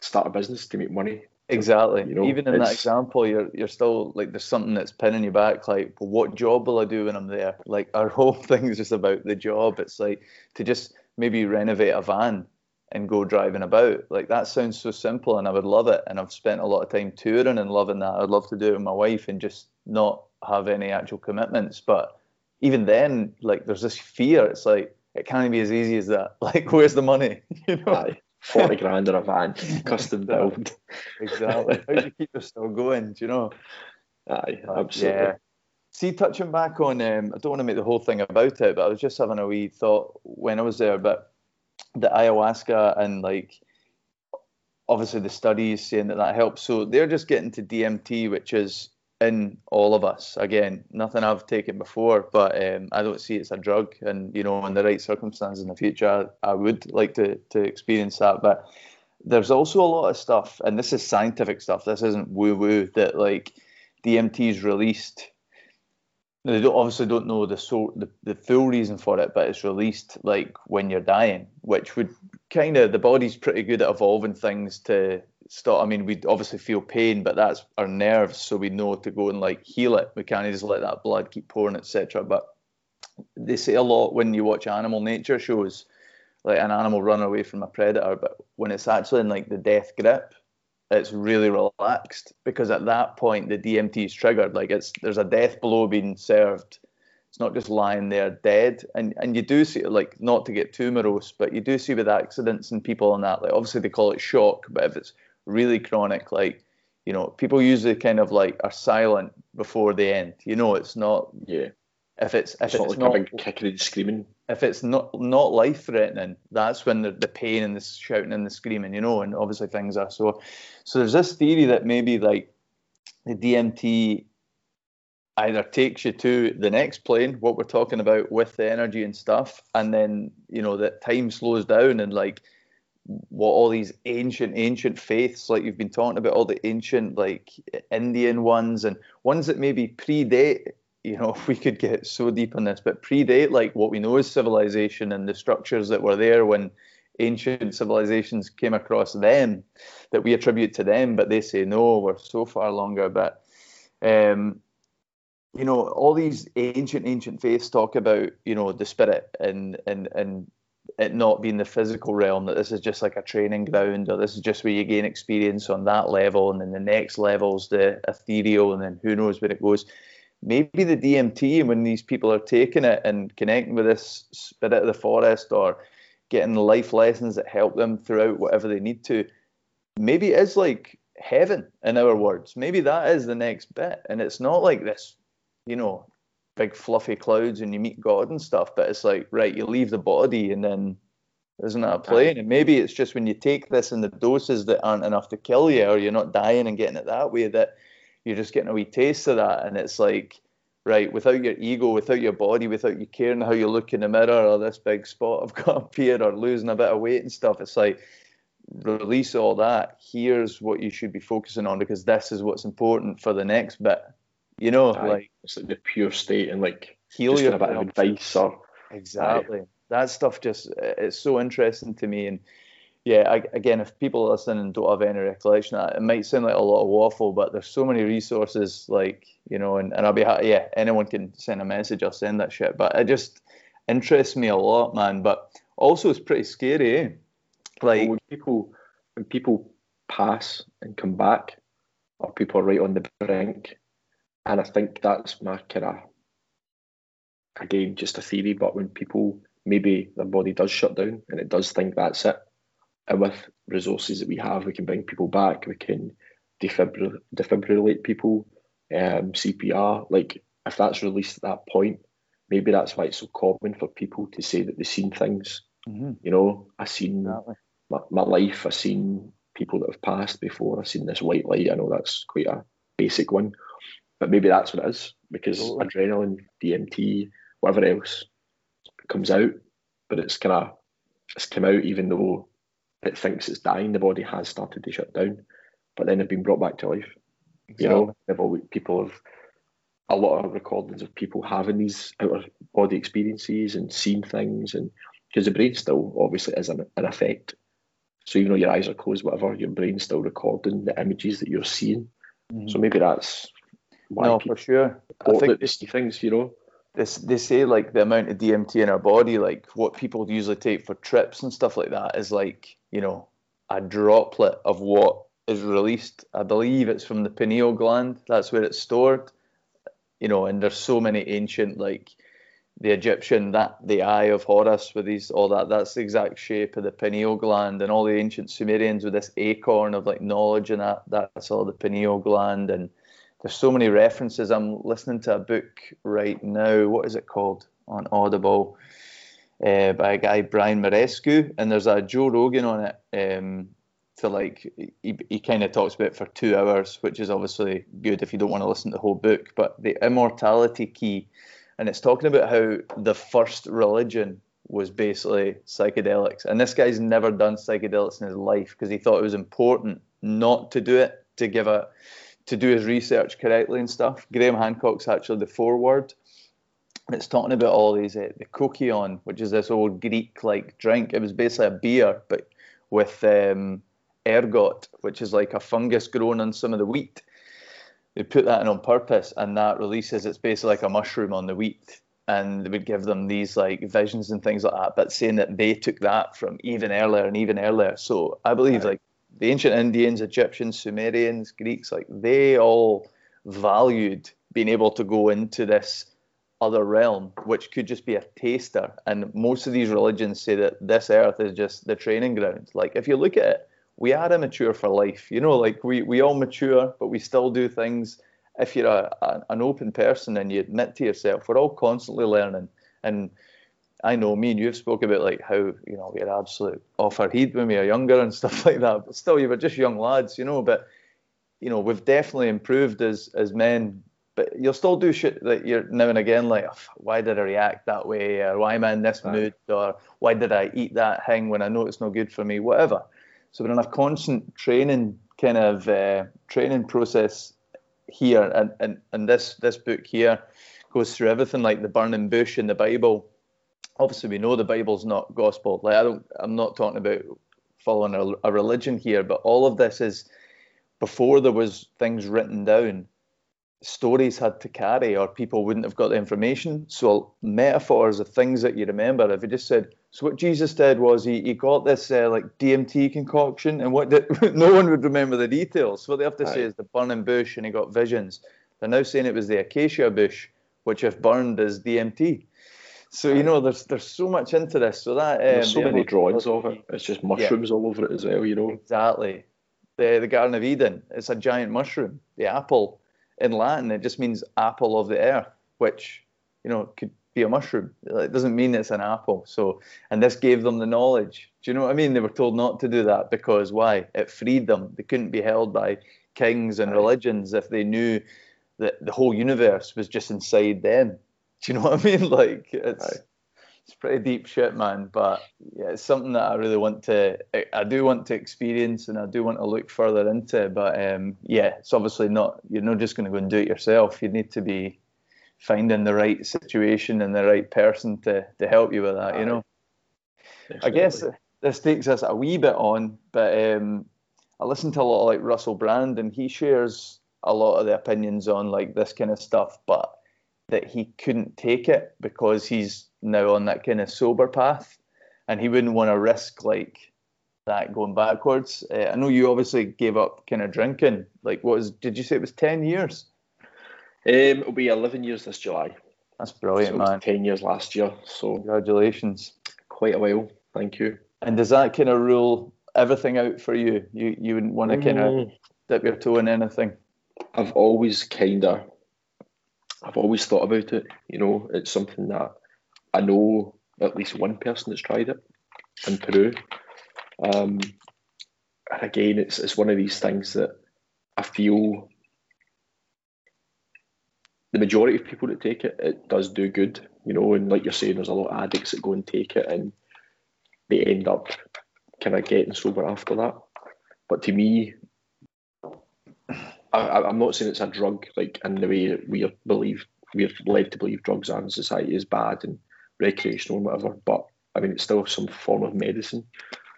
start a business to make money. Exactly. You know, Even in that example, you're you're still like there's something that's pinning you back. Like, well, what job will I do when I'm there? Like our whole thing is just about the job. It's like to just maybe renovate a van and go driving about. Like that sounds so simple, and I would love it. And I've spent a lot of time touring and loving that. I'd love to do it with my wife and just not have any actual commitments. But even then, like there's this fear. It's like it can't be as easy as that. Like, where's the money? You know. Aye. 40 grand in a van, custom built. exactly. How do you keep yourself going? Do you know? Aye, absolutely. Yeah. See, touching back on, um, I don't want to make the whole thing about it, but I was just having a wee thought when I was there But the ayahuasca and like obviously the studies saying that that helps. So they're just getting to DMT, which is in all of us. Again, nothing I've taken before, but um, I don't see it's a drug. And you know, in the right circumstances in the future, I, I would like to to experience that. But there's also a lot of stuff, and this is scientific stuff. This isn't woo woo. That like DMT is released. They don't, obviously don't know the, so, the the full reason for it, but it's released like when you're dying, which would kind of the body's pretty good at evolving things to stop. I mean, we obviously feel pain, but that's our nerves, so we know to go and like heal it. We can't just let that blood keep pouring, etc. But they say a lot when you watch animal nature shows, like an animal run away from a predator, but when it's actually in like the death grip, it's really relaxed because at that point the DMT is triggered. Like it's there's a death blow being served. It's not just lying there dead. And and you do see like not to get too morose, but you do see with accidents and people and that. Like obviously they call it shock, but if it's really chronic, like you know, people usually kind of like are silent before the end. You know, it's not. Yeah. If it's if it's, it's not, like kicking and screaming. If it's not not life threatening, that's when the the pain and the shouting and the screaming. You know, and obviously things are so. So there's this theory that maybe like the DMT either takes you to the next plane, what we're talking about with the energy and stuff, and then you know that time slows down and like what all these ancient ancient faiths like you've been talking about all the ancient like indian ones and ones that maybe predate you know if we could get so deep on this but predate like what we know as civilization and the structures that were there when ancient civilizations came across them that we attribute to them but they say no we're so far longer. But um you know all these ancient ancient faiths talk about you know the spirit and and and it not being the physical realm, that this is just like a training ground, or this is just where you gain experience on that level, and then the next level's the ethereal, and then who knows where it goes. Maybe the DMT, and when these people are taking it and connecting with this spirit of the forest, or getting life lessons that help them throughout whatever they need to, maybe it is like heaven, in our words. Maybe that is the next bit, and it's not like this, you know, big fluffy clouds and you meet God and stuff, but it's like, right, you leave the body and then isn't that a plane? And maybe it's just when you take this and the doses that aren't enough to kill you or you're not dying and getting it that way that you're just getting a wee taste of that. And it's like, right, without your ego, without your body, without you caring how you look in the mirror or this big spot I've got up here or losing a bit of weight and stuff, it's like, release all that. Here's what you should be focusing on because this is what's important for the next bit. You know, like it's like the pure state and like heal your a bit of advice or exactly that stuff. Just it's so interesting to me, and yeah, I, again, if people listening don't have any recollection, it might sound like a lot of waffle, but there's so many resources, like you know, and, and I'll be happy. Yeah, anyone can send a message. I'll send that shit, but it just interests me a lot, man. But also, it's pretty scary. Eh? Like when people when people pass and come back, or people are right on the brink, and I think that's my kind of, again, just a theory, but when people, maybe their body does shut down and it does think that's it, and with resources that we have, we can bring people back, we can defibrillate, defibrillate people, um, CPR. Like, if that's released at that point, maybe that's why it's so common for people to say that they've seen things. Mm-hmm. You know, I've seen exactly. my, my life, I've seen people that have passed before. I've seen this white light. I know that's quite a basic one, but maybe that's what it is because oh. adrenaline, DMT, whatever else comes out, but it's kind of it's come out even though it thinks it's dying. The body has started to shut down, but then they've been brought back to life. Exactly. You know, they've always, people have a lot of recordings of people having these outer body experiences and seeing things, and because the brain still obviously is an, an effect. So even though your eyes are closed, whatever, your brain's still recording the images that you're seeing. Mm-hmm. So maybe that's no, for sure. I think see things, you know. This, they say like the amount of DMT in our body, like what people usually take for trips and stuff like that, is like you know a droplet of what is released. I believe it's from the pineal gland. That's where it's stored. You know, and there's so many ancient like the Egyptian that the eye of Horus with these all that. That's the exact shape of the pineal gland, and all the ancient Sumerians with this acorn of like knowledge and that. That's all the pineal gland, and there's so many references. I'm listening to a book right now. What is it called on Audible? Uh, by a guy Brian Muraresku, and there's a Joe Rogan on it. Um, to like he, he kind of talks about it for two hours, which is obviously good if you don't want to listen to the whole book. But the immortality key, and it's talking about how the first religion was basically psychedelics, and this guy's never done psychedelics in his life because he thought it was important not to do it to give a to do his research correctly and stuff. Graham Hancock's actually the foreword. It's talking about all these uh, the kykeon, which is this old Greek like drink. It was basically a beer, but with um, ergot, which is like a fungus grown on some of the wheat. They put that in on purpose, and that releases. It's basically like a mushroom on the wheat, and they would give them these like visions and things like that. But saying that they took that from even earlier and even earlier. So I believe right. like the ancient Indians, Egyptians, Sumerians, Greeks, like they all valued being able to go into this other realm, which could just be a taster. And most of these religions say that this earth is just the training ground. Like if you look at it, we are immature for life. You know, like we, we all mature, but we still do things. If you're a, a, an open person and you admit to yourself, we're all constantly learning. And I know me and you have spoke about like how you know we are absolute off our head when we were younger and stuff like that. But still, you were just young lads, you know. But you know, we've definitely improved as as men. But you'll still do shit that you're now and again like, why did I react that way, or why am I in this right. mood, or why did I eat that thing when I know it's not good for me, whatever. So we're in a constant training kind of uh, training process here, and, and and this this book here goes through everything like the burning bush in the Bible. Obviously, we know the Bible's not gospel. Like I don't, I'm not talking about following a, a religion here, but all of this is before there was things written down stories had to carry or people wouldn't have got the information. So metaphors of things that you remember. If you just said, so what Jesus did was he, he got this uh, like DMT concoction and what did, no one would remember the details. So what they have to right. say is the burning bush and he got visions. They're now saying it was the acacia bush, which if burned is DMT. So you know, there's there's so much into this. So that um, there's so many drawings of it. It's just mushrooms yeah. all over it as well. You know exactly. The the Garden of Eden. It's a giant mushroom. The apple in Latin, it just means apple of the earth, which, you know, could be a mushroom. It doesn't mean it's an apple. So, and this gave them the knowledge. Do you know what I mean? They were told not to do that because why? It freed them. They couldn't be held by kings and religions if they knew that the whole universe was just inside them. Do you know what I mean? Like it's right it's pretty deep shit, man. But yeah, it's something that I really want to, I do want to experience and I do want to look further into. But um, yeah, it's obviously not, you're not just going to go and do it yourself. You need to be finding the right situation and the right person to, to help you with that, you know. Definitely. I guess this takes us a wee bit on, but um, I listen to a lot of like Russell Brand and he shares a lot of the opinions on like this kind of stuff, but that he couldn't take it because he's now on that kind of sober path, and he wouldn't want to risk like that going backwards. Uh, I know you obviously gave up kind of drinking. Like, what was? Did you say it was ten years? Um, it'll be eleven years this July. That's brilliant, so man. Ten years last year, so congratulations. Quite a while. Thank you. And does that kind of rule everything out for you? You you wouldn't want to kind of mm. dip your toe in anything. I've always kind of, I've always thought about it. You know, it's something that I know at least one person that's tried it in Peru. Um, and again, it's it's one of these things that I feel the majority of people that take it, it does do good, you know. And like you're saying, there's a lot of addicts that go and take it, and they end up kind of getting sober after that. But to me, I, am not saying it's a drug, like in the way we believe we're led to believe drugs are in society is bad and recreational and whatever. But I mean, it's still some form of medicine.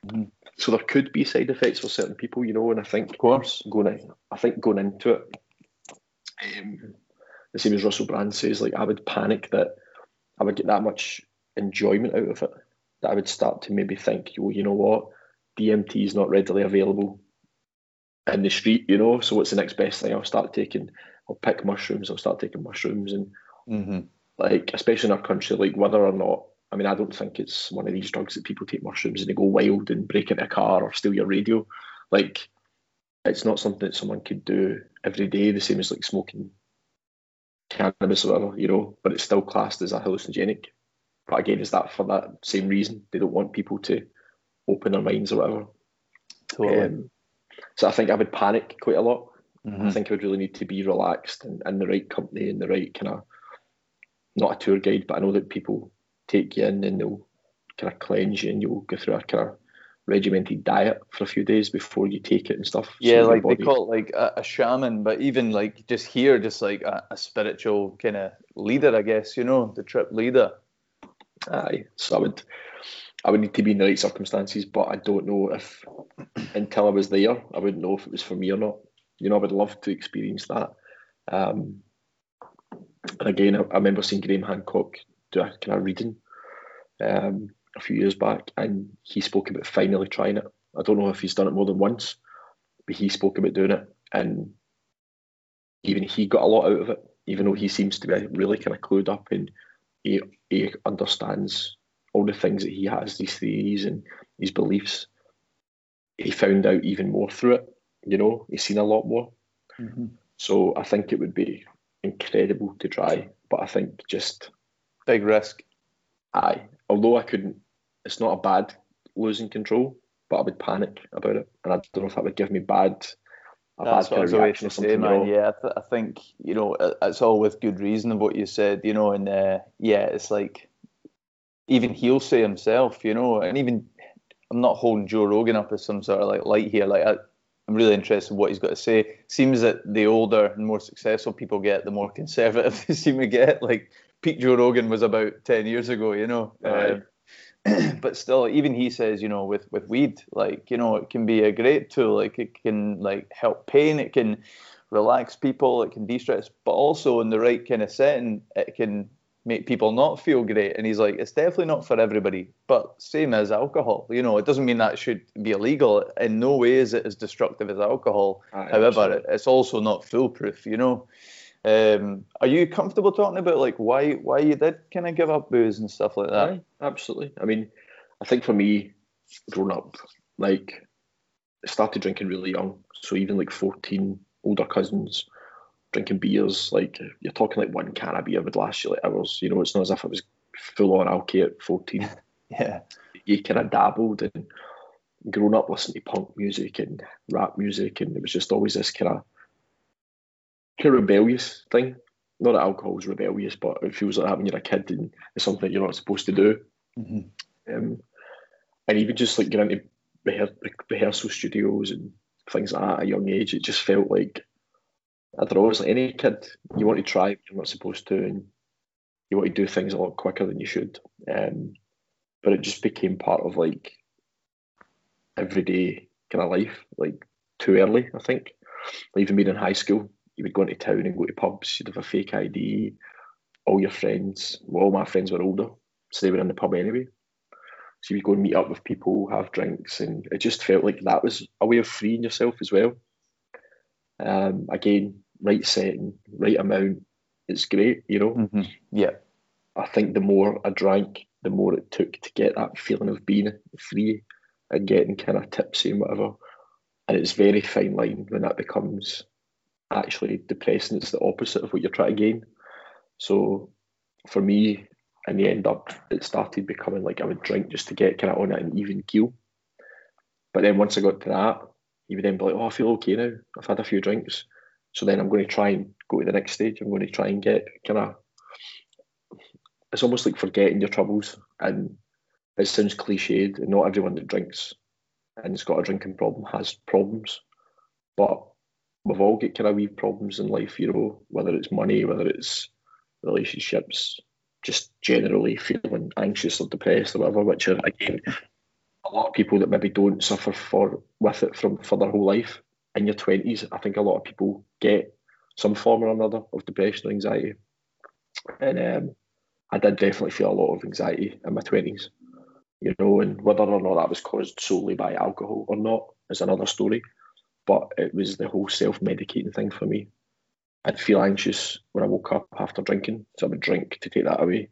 Mm-hmm. So there could be side effects for certain people, you know. And I think, of course, going, in, I think going into it, um, the same as Russell Brand says, like I would panic that I would get that much enjoyment out of it that I would start to maybe think, well, you know what, DMT is not readily available in the street, you know. So what's the next best thing? I'll start taking. I'll pick mushrooms. I'll start taking mushrooms, and mm-hmm. like especially in our country, like whether or not. I mean, I don't think it's one of these drugs that people take mushrooms and they go wild and break into a car or steal your radio. Like, it's not something that someone could do every day. The same as like smoking cannabis or whatever, you know. But it's still classed as a hallucinogenic. But again, is that for that same reason? They don't want people to open their minds or whatever. Totally. Um, so I think I would panic quite a lot. Mm-hmm. I think I would really need to be relaxed and in the right company and the right kind of not a tour guide, but I know that people take you in and they'll kind of cleanse you and you'll go through a kind of regimented diet for a few days before you take it and stuff. Yeah, so like they call it like a, a, shaman, but even like just here, just like a, a spiritual kind of leader, I guess, you know, the trip leader. Aye, so I would I would need to be in the right circumstances, but I don't know if until I was there, I wouldn't know if it was for me or not. You know, I would love to experience that. Um, and again, I, I, remember seeing Graham Hancock do a kind of reading um, a few years back, and he spoke about finally trying it. I don't know if he's done it more than once, but he spoke about doing it, and even he got a lot out of it. Even though he seems to be really kind of clued up and he, he understands all the things that he has, these theories and these beliefs, he found out even more through it. You know, he's seen a lot more. Mm-hmm. So I think it would be incredible to try, but I think just big risk. Aye, although I couldn't, it's not a bad losing control, but I would panic about it, and I don't know if that would give me bad. That's what I was always to say, man. Yeah, I, th- I, think you know it's all with good reason of what you said, you know, and uh, yeah, it's like even he'll say himself, you know, and even I'm not holding Joe Rogan up as some sort of like light here. Like I, am really interested in what he's got to say. Seems that the older and more successful people get, the more conservative they seem to get. Like Pete Joe Rogan was about ten years ago, you know. Right. Um, but still, even he says, you know, with with weed, like you know, it can be a great tool. Like it can like help pain. It can relax people. It can de-stress, but also in the right kind of setting, it can make people not feel great. And he's like, it's definitely not for everybody. But same as alcohol, you know, it doesn't mean that should be illegal. In no way is it as destructive as alcohol. However, it, it's also not foolproof, you know. Um, are you comfortable talking about like why why you did kind of give up booze and stuff like that? Absolutely. I mean, I think for me, growing up, like I started drinking really young. So even like 14, older cousins, drinking beers. Like you're talking like one can of beer would last you like hours. You know, it's not as if it was full on alky at 14. yeah. You kind of dabbled and grown up listening to punk music and rap music, and it was just always this kind of kind of rebellious thing. Not that alcohol is rebellious, but it feels like having you're a kid and it's something you're not supposed to do. Mm-hmm. Um, and even just like getting into rehearsal studios and things like that at a young age, it just felt like I don't know, it's like any kid, you want to try, you're not supposed to, and you want to do things a lot quicker than you should. Um, but it just became part of like everyday kind of life, like too early, I think. Like even being in high school, you would go into town and go to pubs, you'd have a fake ID, all your friends, well, all my friends were older, so they were in the pub anyway. So you'd go and meet up with people, have drinks, and it just felt like that was a way of freeing yourself as well. Um, again, right setting, right amount, it's great, you know. Mm-hmm. Yeah. I think the more I drank, the more it took to get that feeling of being free and getting kind of tipsy and whatever. And it's very fine line when that becomes actually depressing. It's the opposite of what you're trying to gain. So for me, in the end up, it started becoming like I would drink just to get kind of on an even keel. But then once I got to that, you would then be like, oh, I feel okay now. I've had a few drinks. So then I'm going to try and go to the next stage. I'm going to try and get kind of, it's almost like forgetting your troubles. And it sounds cliched, and not everyone that drinks and has got a drinking problem has problems. But we've all got kind of wee problems in life, you know, whether it's money, whether it's relationships, just generally feeling anxious or depressed or whatever, which are again a lot of people that maybe don't suffer for with it from for their whole life. In your twenties, I think a lot of people get some form or another of depression or anxiety. And um, I did definitely feel a lot of anxiety in my twenties. You know, and whether or not that was caused solely by alcohol or not is another story. But it was the whole self medicating thing for me. I'd feel anxious when I woke up after drinking, so I would drink to take that away,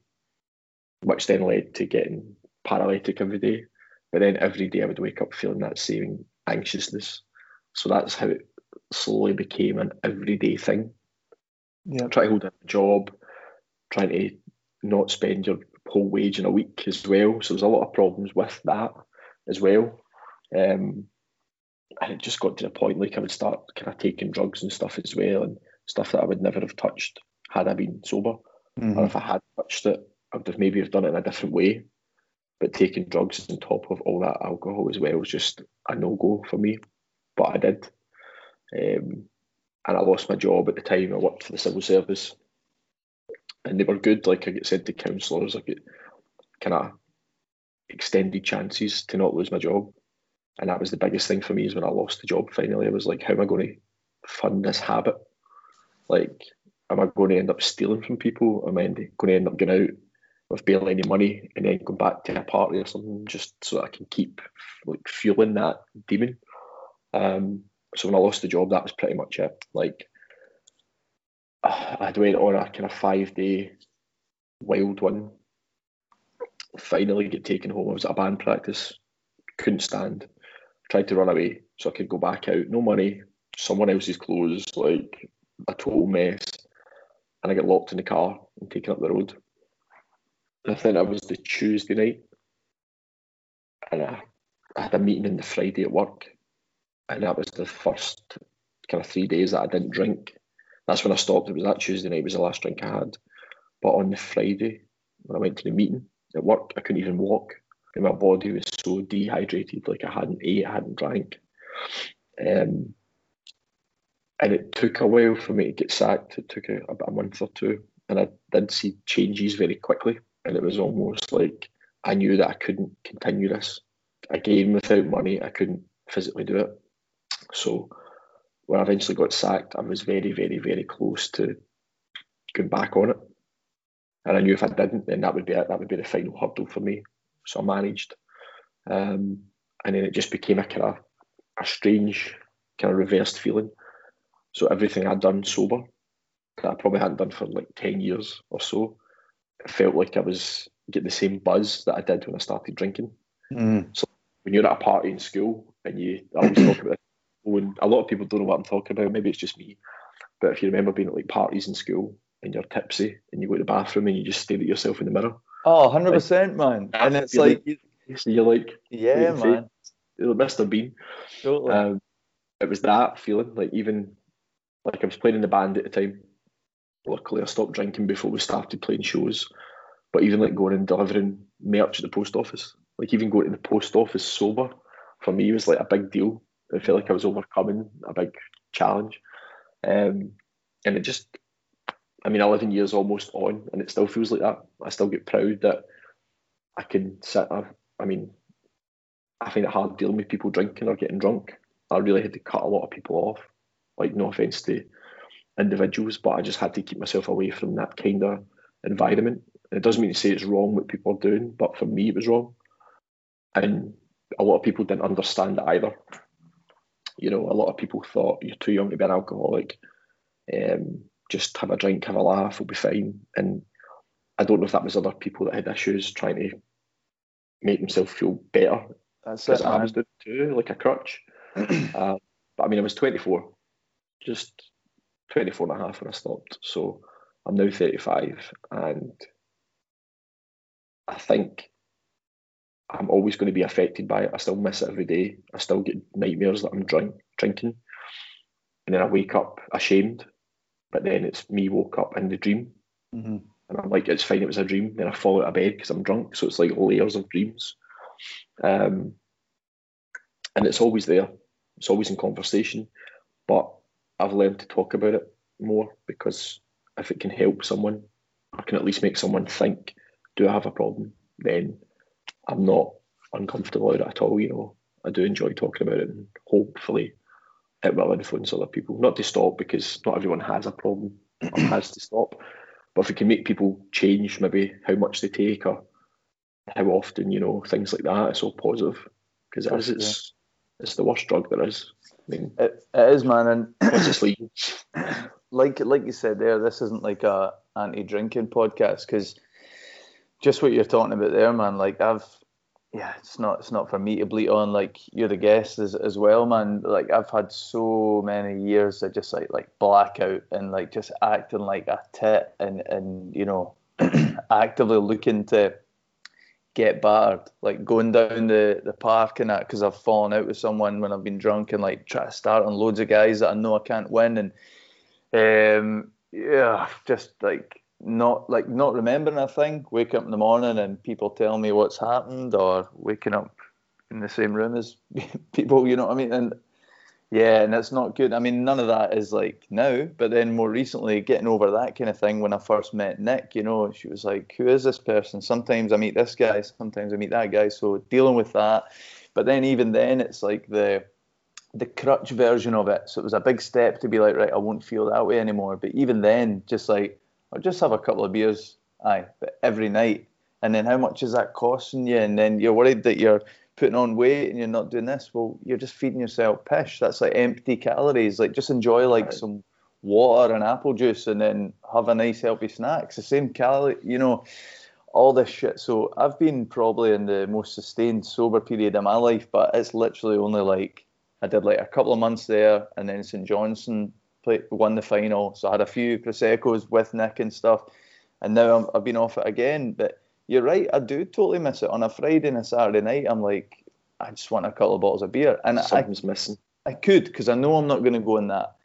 which then led to getting paralytic every day. But then every day I would wake up feeling that same anxiousness. So that's how it slowly became an everyday thing. Yeah. Try to hold a job, trying to not spend your whole wage in a week as well. So there's a lot of problems with that as well. Um, and it just got to the point like I would start kind of taking drugs and stuff as well, and stuff that I would never have touched had I been sober. Mhm. Or if I had touched it, I would have maybe have done it in a different way. But taking drugs on top of all that alcohol as well was just a no go for me. But I did. Um, and I lost my job at the time. I worked for the civil service. And they were good. Like I sent to counsellors, I get kind of extended chances to not lose my job. And that was the biggest thing for me is when I lost the job finally. I was like, how am I going to fund this habit? Like, am I going to end up stealing from people? Am I going to end up going out with barely any money and then going back to a party or something just so I can keep like fueling that demon? Um, so when I lost the job, that was pretty much it. Like, I'd went on a kind of five day wild one. Finally, get taken home. I was at a band practice, couldn't stand. Tried to run away so I could go back out. No money, someone else's clothes, like a total mess. And I get locked in the car and taken up the road. I think that was the Tuesday night. And I, I had a meeting on the Friday at work. And that was the first kind of three days that I didn't drink. That's when I stopped. It was that Tuesday night It was the last drink I had. But on the Friday, when I went to the meeting at work, I couldn't even walk. And my body was so dehydrated, like I hadn't ate, I hadn't drank. Um, and it took a while for me to get sacked. It took a, about a month or two. And I did see changes very quickly. And it was almost like I knew that I couldn't continue this. Again, without money, I couldn't physically do it. So when I eventually got sacked, I was very, very, very close to going back on it. And I knew if I didn't, then that would be it. That would be the final hurdle for me. So I managed. Um, and then it just became a kind of a strange, kind of reversed feeling. So everything I'd done sober, that I probably hadn't done for like 10 years or so, it felt like I was getting the same buzz that I did when I started drinking. Mm. When you're at a party in school and you I always talk about when a lot of people don't know what I'm talking about, maybe it's just me. But if you remember being at like parties in school and you're tipsy and you go to the bathroom and you just stare at yourself in the mirror. Oh, 100%, man. And it's like, So you're like, yeah, man. you're Mr. Bean. Totally. Um, it was that feeling, like even like I was playing in the band at the time. Luckily, I stopped drinking before we started playing shows. But even like going and delivering merch at the post office, like even going to the post office sober, for me was like a big deal. I felt like I was overcoming a big challenge, um, and it just, I mean, eleven years almost on, and it still feels like that. I still get proud that I can sit. I, I mean, I find it hard dealing with people drinking or getting drunk. I really had to cut a lot of people off. Like, no offense to individuals, but I just had to keep myself away from that kind of environment. And it doesn't mean to say it's wrong what people are doing, but for me, it was wrong. And a lot of people didn't understand it either. You know, a lot of people thought you're too young to be an alcoholic. Um, just have a drink, have a laugh, we'll be fine. And I don't know if that was other people that had issues trying to make themselves feel better That's it, I was doing too, like a crutch. uh, but I mean, I was 24, just 24 and a half when I stopped. So I'm now 35, and I think I'm always going to be affected by it. I still miss it every day. I still get nightmares that I'm drink, drinking. And then I wake up ashamed, but then it's me woke up in the dream. Mm-hmm. And I'm like, it's fine, it was a dream. Then I fall out of bed because I'm drunk. So it's like layers of dreams. Um, and it's always there, it's always in conversation. But I've learned to talk about it more because if it can help someone, I can at least make someone think, do I have a problem? Then I'm not uncomfortable about it at all. You know, I do enjoy talking about it, and hopefully, it will influence other people. Not to stop because not everyone has a problem or has to stop, but if it can make people change, maybe how much they take or how often, you know, things like that, it's all positive because it is. It's it's the worst drug there is. It, it is, man, and like like you said there, this isn't like a anti-drinking podcast because just what you're talking about there, man. Like I've, yeah, it's not it's not for me to bleat on. Like you're the guest as, as well, man. Like I've had so many years of just like like blackout and like just acting like a tit and and you know actively looking to get battered, like going down the, the park and that because I've fallen out with someone when I've been drunk and like try to start on loads of guys that I know I can't win and um yeah just like not like not remembering a thing. Wake up in the morning and people tell me what's happened or waking up in the same room as people you know what I mean? And yeah, and it's not good. I mean, none of that is like now, but then more recently, getting over that kind of thing when I first met Nick, you know, she was like, Who is this person? Sometimes I meet this guy, sometimes I meet that guy. So dealing with that. But then even then, it's like the the crutch version of it. So it was a big step to be like, right, I won't feel that way anymore. But even then, just like, I'll just have a couple of beers, aye, but every night. And then how much is that costing you? And then you're worried that you're putting on weight and you're not doing this, well, you're just feeding yourself pish. That's like empty calories. Like just enjoy like right. some water and apple juice and then have a nice healthy snack. It's the same calorie, you know, all this shit. So I've been probably in the most sustained sober period of my life, but it's literally only like I did like a couple of months there and then St Johnstone played won the final. So I had a few Prosecco's with Nick and stuff. And now i have been off it again. But you're right. I do totally miss it. On a Friday and a Saturday night, I'm like, I just want a couple of bottles of beer, and something's I, missing. I could because I know I'm not going to go in that,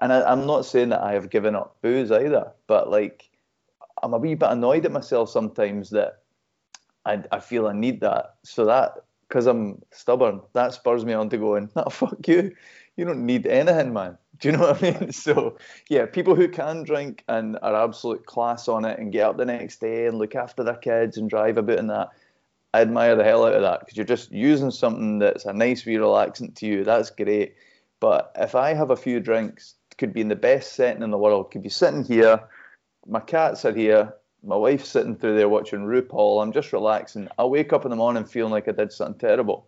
and I, I'm not saying that I have given up booze either, but like, I'm a wee bit annoyed at myself sometimes that I, I feel I need that. So that because I'm stubborn, that spurs me on to going, no, fuck you. You don't need anything, man. Do you know what I mean? So yeah, people who can drink and are absolute class on it and get up the next day and look after their kids and drive about in that. I admire the hell out of that because you're just using something that's a nice wee relaxant to you. That's great. But if I have a few drinks, could be in the best setting in the world, could be sitting here, my cats are here, my wife's sitting through there watching RuPaul, I'm just relaxing. I'll wake up in the morning feeling like I did something terrible.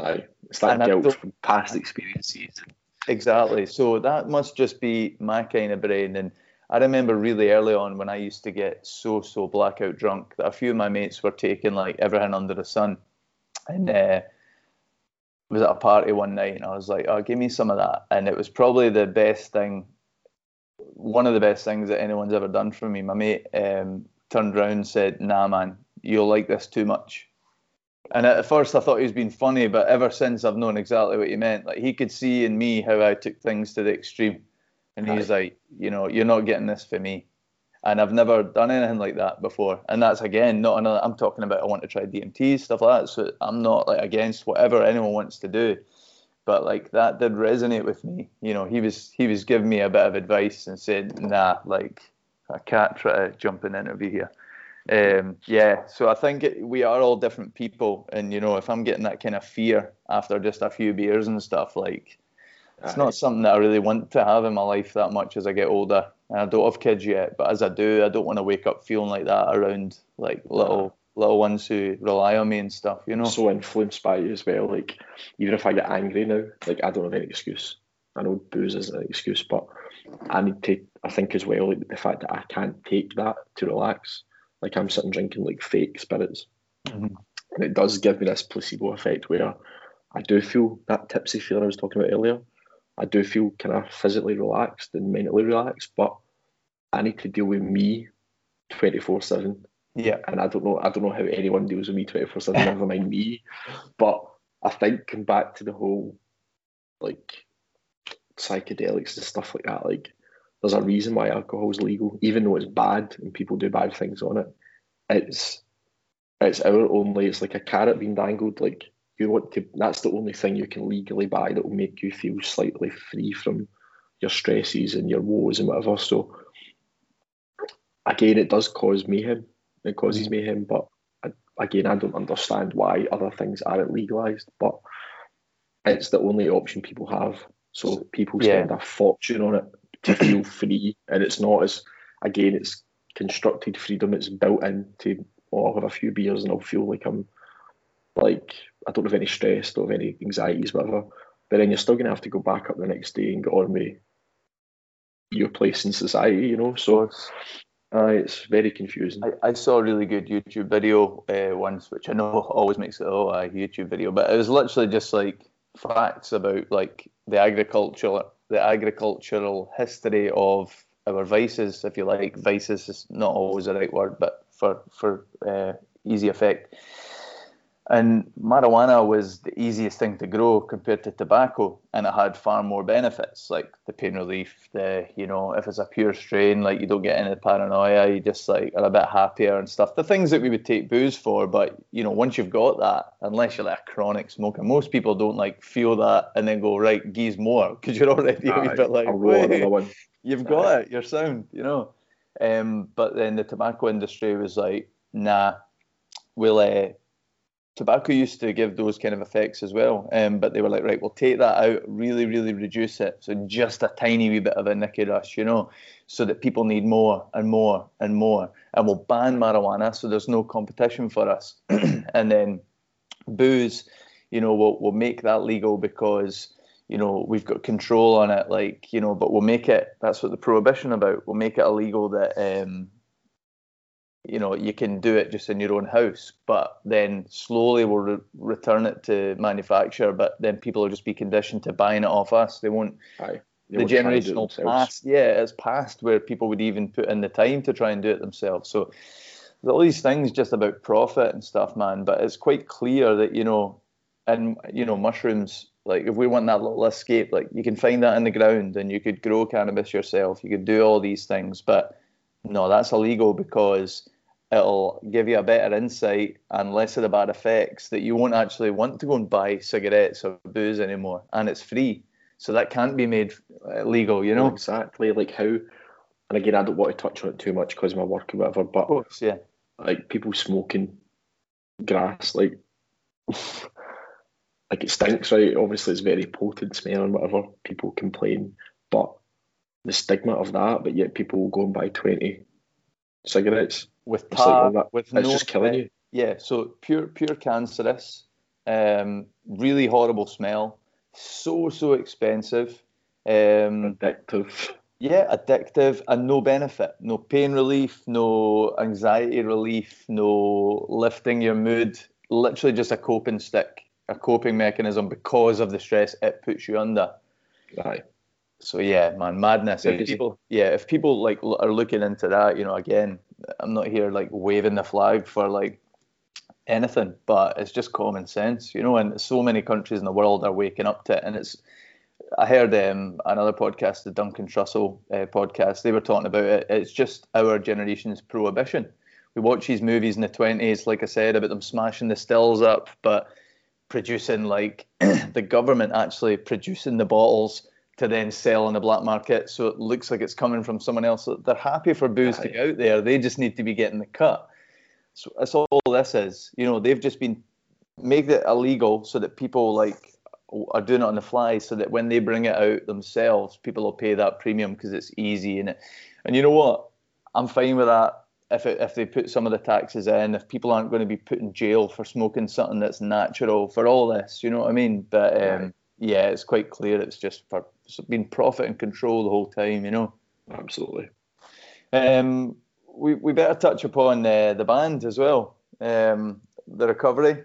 Aye, it's that and guilt from past experiences. Exactly. So that must just be my kind of brain. And I remember really early on when I used to get so so blackout drunk that a few of my mates were taking like everything under the sun, and uh, was at a party one night and I was like, "Oh, give me some of that," and it was probably the best thing, one of the best things that anyone's ever done for me. My mate um, turned around and said, "Nah, man, you'll like this too much." And at first I thought he was being funny, but ever since I've known exactly what he meant. Like he could see in me how I took things to the extreme. And right. he's like, you know, you're not getting this for me. And I've never done anything like that before. And that's again not another I'm talking about I want to try DMT, stuff like that. So I'm not like against whatever anyone wants to do. But like that did resonate with me. You know, he was he was giving me a bit of advice and said, nah, like I can't try to jump an interview here um, yeah, so I think it, we are all different people, and you know, if I'm getting that kind of fear after just a few beers and stuff, like it's not something that I really want to have in my life that much as I get older. And I don't have kids yet, but as I do, I don't want to wake up feeling like that around like little little ones who rely on me and stuff. You know, so influenced by you as well. Like even if I get angry now, like I don't have any excuse. I know booze is an excuse, but I need to. I think as well, like the fact that I can't take that to relax like I'm sitting drinking like fake spirits. Mm-hmm. And it does give me this placebo effect where I do feel that tipsy feeling I was talking about earlier. I do feel kind of physically relaxed and mentally relaxed, but I need to deal with me 24 7. Yeah, and I don't know. I don't know how anyone deals with me twenty four seven. Never mind me. But I think come back to the whole like psychedelics and stuff like that. Like, there's a reason why alcohol is legal, even though it's bad and people do bad things on it. It's it's our only. It's like a carrot being dangled. Like you want to. That's the only thing you can legally buy that will make you feel slightly free from your stresses and your woes and whatever. So again, it does cause mayhem. It causes mm. mayhem, but again, I don't understand why other things aren't legalized. But it's the only option people have. So people spend yeah. a fortune on it to feel free, and it's not as again, it's constructed freedom. It's built into. Oh, I'll have a few beers and I'll feel like I'm like I don't have any stress, don't have any anxieties, whatever. But then you're still gonna have to go back up the next day and get on with your place in society, you know. So uh, it's very confusing. I, I, saw a really good YouTube video uh, once, which I know always makes it oh a YouTube video, but it was literally just like facts about like the agricultural the agricultural history of our vices, if you like. Vices is not always the right word, but for for uh, easy effect. And marijuana was the easiest thing to grow compared to tobacco, and it had far more benefits, like the pain relief. The you know, if it's a pure strain, like you don't get any paranoia, you just like are a bit happier and stuff. The things that we would take booze for, but you know, once you've got that, unless you're like a chronic smoker, most people don't like feel that and then go right, geez more because you're already a bit like, Wait, you've got Aye. it, you're sound, you know. Um, but then the tobacco industry was like, nah, we'll. Uh, tobacco used to give those kind of effects as well. Um, but they were like, right, we'll take that out, really, really reduce it. So just a tiny wee bit of a nicky rush, you know, so that people need more and more and more. And we'll ban marijuana so there's no competition for us. and then booze, you know, we'll, we'll make that legal because you know we've got control on it like you know but we'll make it that's what the prohibition about we'll make it illegal that um you know you can do it just in your own house but then slowly we'll re- return it to manufacture but then people will just be conditioned to buying it off us they won't Aye. They the generational past yeah it's past where people would even put in the time to try and do it themselves so all these things just about profit and stuff man but it's quite clear that you know and you know mushrooms like if we want that little escape like you can find that in the ground and you could grow cannabis yourself you could do all these things but no that's illegal because it'll give you a better insight and less of the bad effects that you won't actually want to go and buy cigarettes or booze anymore. And it's free. So that can't be made uh, legal you know? Exactly. Like how and again i don't want to touch on it too much because of my work or whatever but course, yeah. like people smoking grass like like it stinks right? Obviously it's very potent smell and whatever. People complain but the stigma of that but yet people will go and buy 20 cigarettes with tar, like, with it's no just killing you. Yeah, so pure, pure cancerous, um, really horrible smell, so so expensive, um, addictive. Yeah, addictive and no benefit, no pain relief, no anxiety relief, no lifting your mood. Literally just a coping stick, a coping mechanism because of the stress it puts you under. Right. So yeah, man, madness. If people, yeah, if people like are looking into that, you know, again, I'm not here like waving the flag for like anything, but it's just common sense, you know. And so many countries in the world are waking up to it, and it's. I heard um, another podcast, the Duncan Trussell uh, podcast. They were talking about it. It's just our generation's prohibition. We watch these movies in the twenties, like I said, about them smashing the stills up, but producing like the government actually producing the bottles to then sell on the black market. So it looks like it's coming from someone else. They're happy for booze to go out there. They just need to be getting the cut. So that's all this is. You know, they've just been make it illegal so that people like are doing it on the fly so that when they bring it out themselves, people will pay that premium because it's easy and it. And you know what? I'm fine with that. If it, if they put some of the taxes in, if people aren't going to be put in jail for smoking something that's natural for all this, you know what I mean? But um, right. yeah, it's quite clear it's just for been profit and control the whole time, you know. Absolutely. Um, we we better touch upon uh, the band as well. Um, the recovery.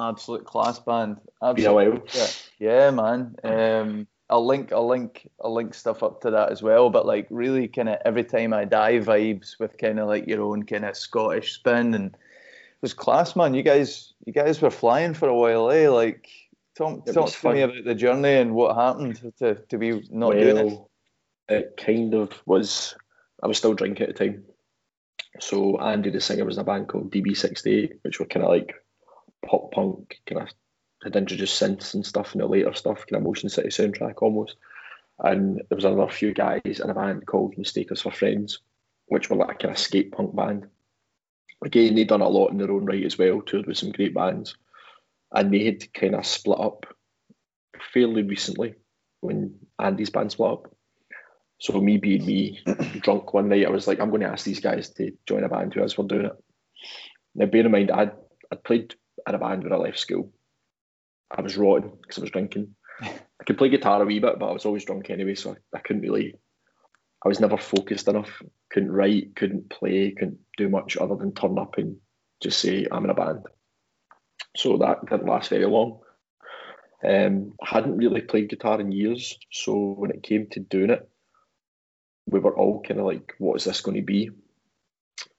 Absolute class band. Absolute, yeah, yeah, man. Um, I'll link, I'll link, I'll link stuff up to that as well. But like, really, kind of every time I die vibes with kind of like your own kind of Scottish spin, and it was class, man. You guys, you guys were flying for a while, eh? Like, talk, talk to fun. me about the journey and what happened to to be not well, doing it. it kind of was. I was still drinking at the time, so Andy the singer was in a band called DB68, which were kind of like pop punk, kind of had introduced synths and stuff in the later stuff, kind of Motion City soundtrack almost. And there was another few guys in a band called Mistake Us for Friends, which were like a kind of skate punk band. Again, they'd done a lot in their own right as well, toured with some great bands. And they had kind of split up fairly recently when Andy's band split up. So me being me, drunk one night, I was like, I'm going to ask these guys to join a band who else were doing it. Now, bear in mind, I'd, I'd played in a band when I left school. I was rotten because I was drinking. I could play guitar a wee bit, but I was always drunk anyway, so I, I couldn't really. I was never focused enough. Couldn't write, couldn't play, couldn't do much other than turn up and just say I'm in a band. So that didn't last very long. Um, I hadn't really played guitar in years, so when it came to doing it, we were all kind of like, "What is this going to be?"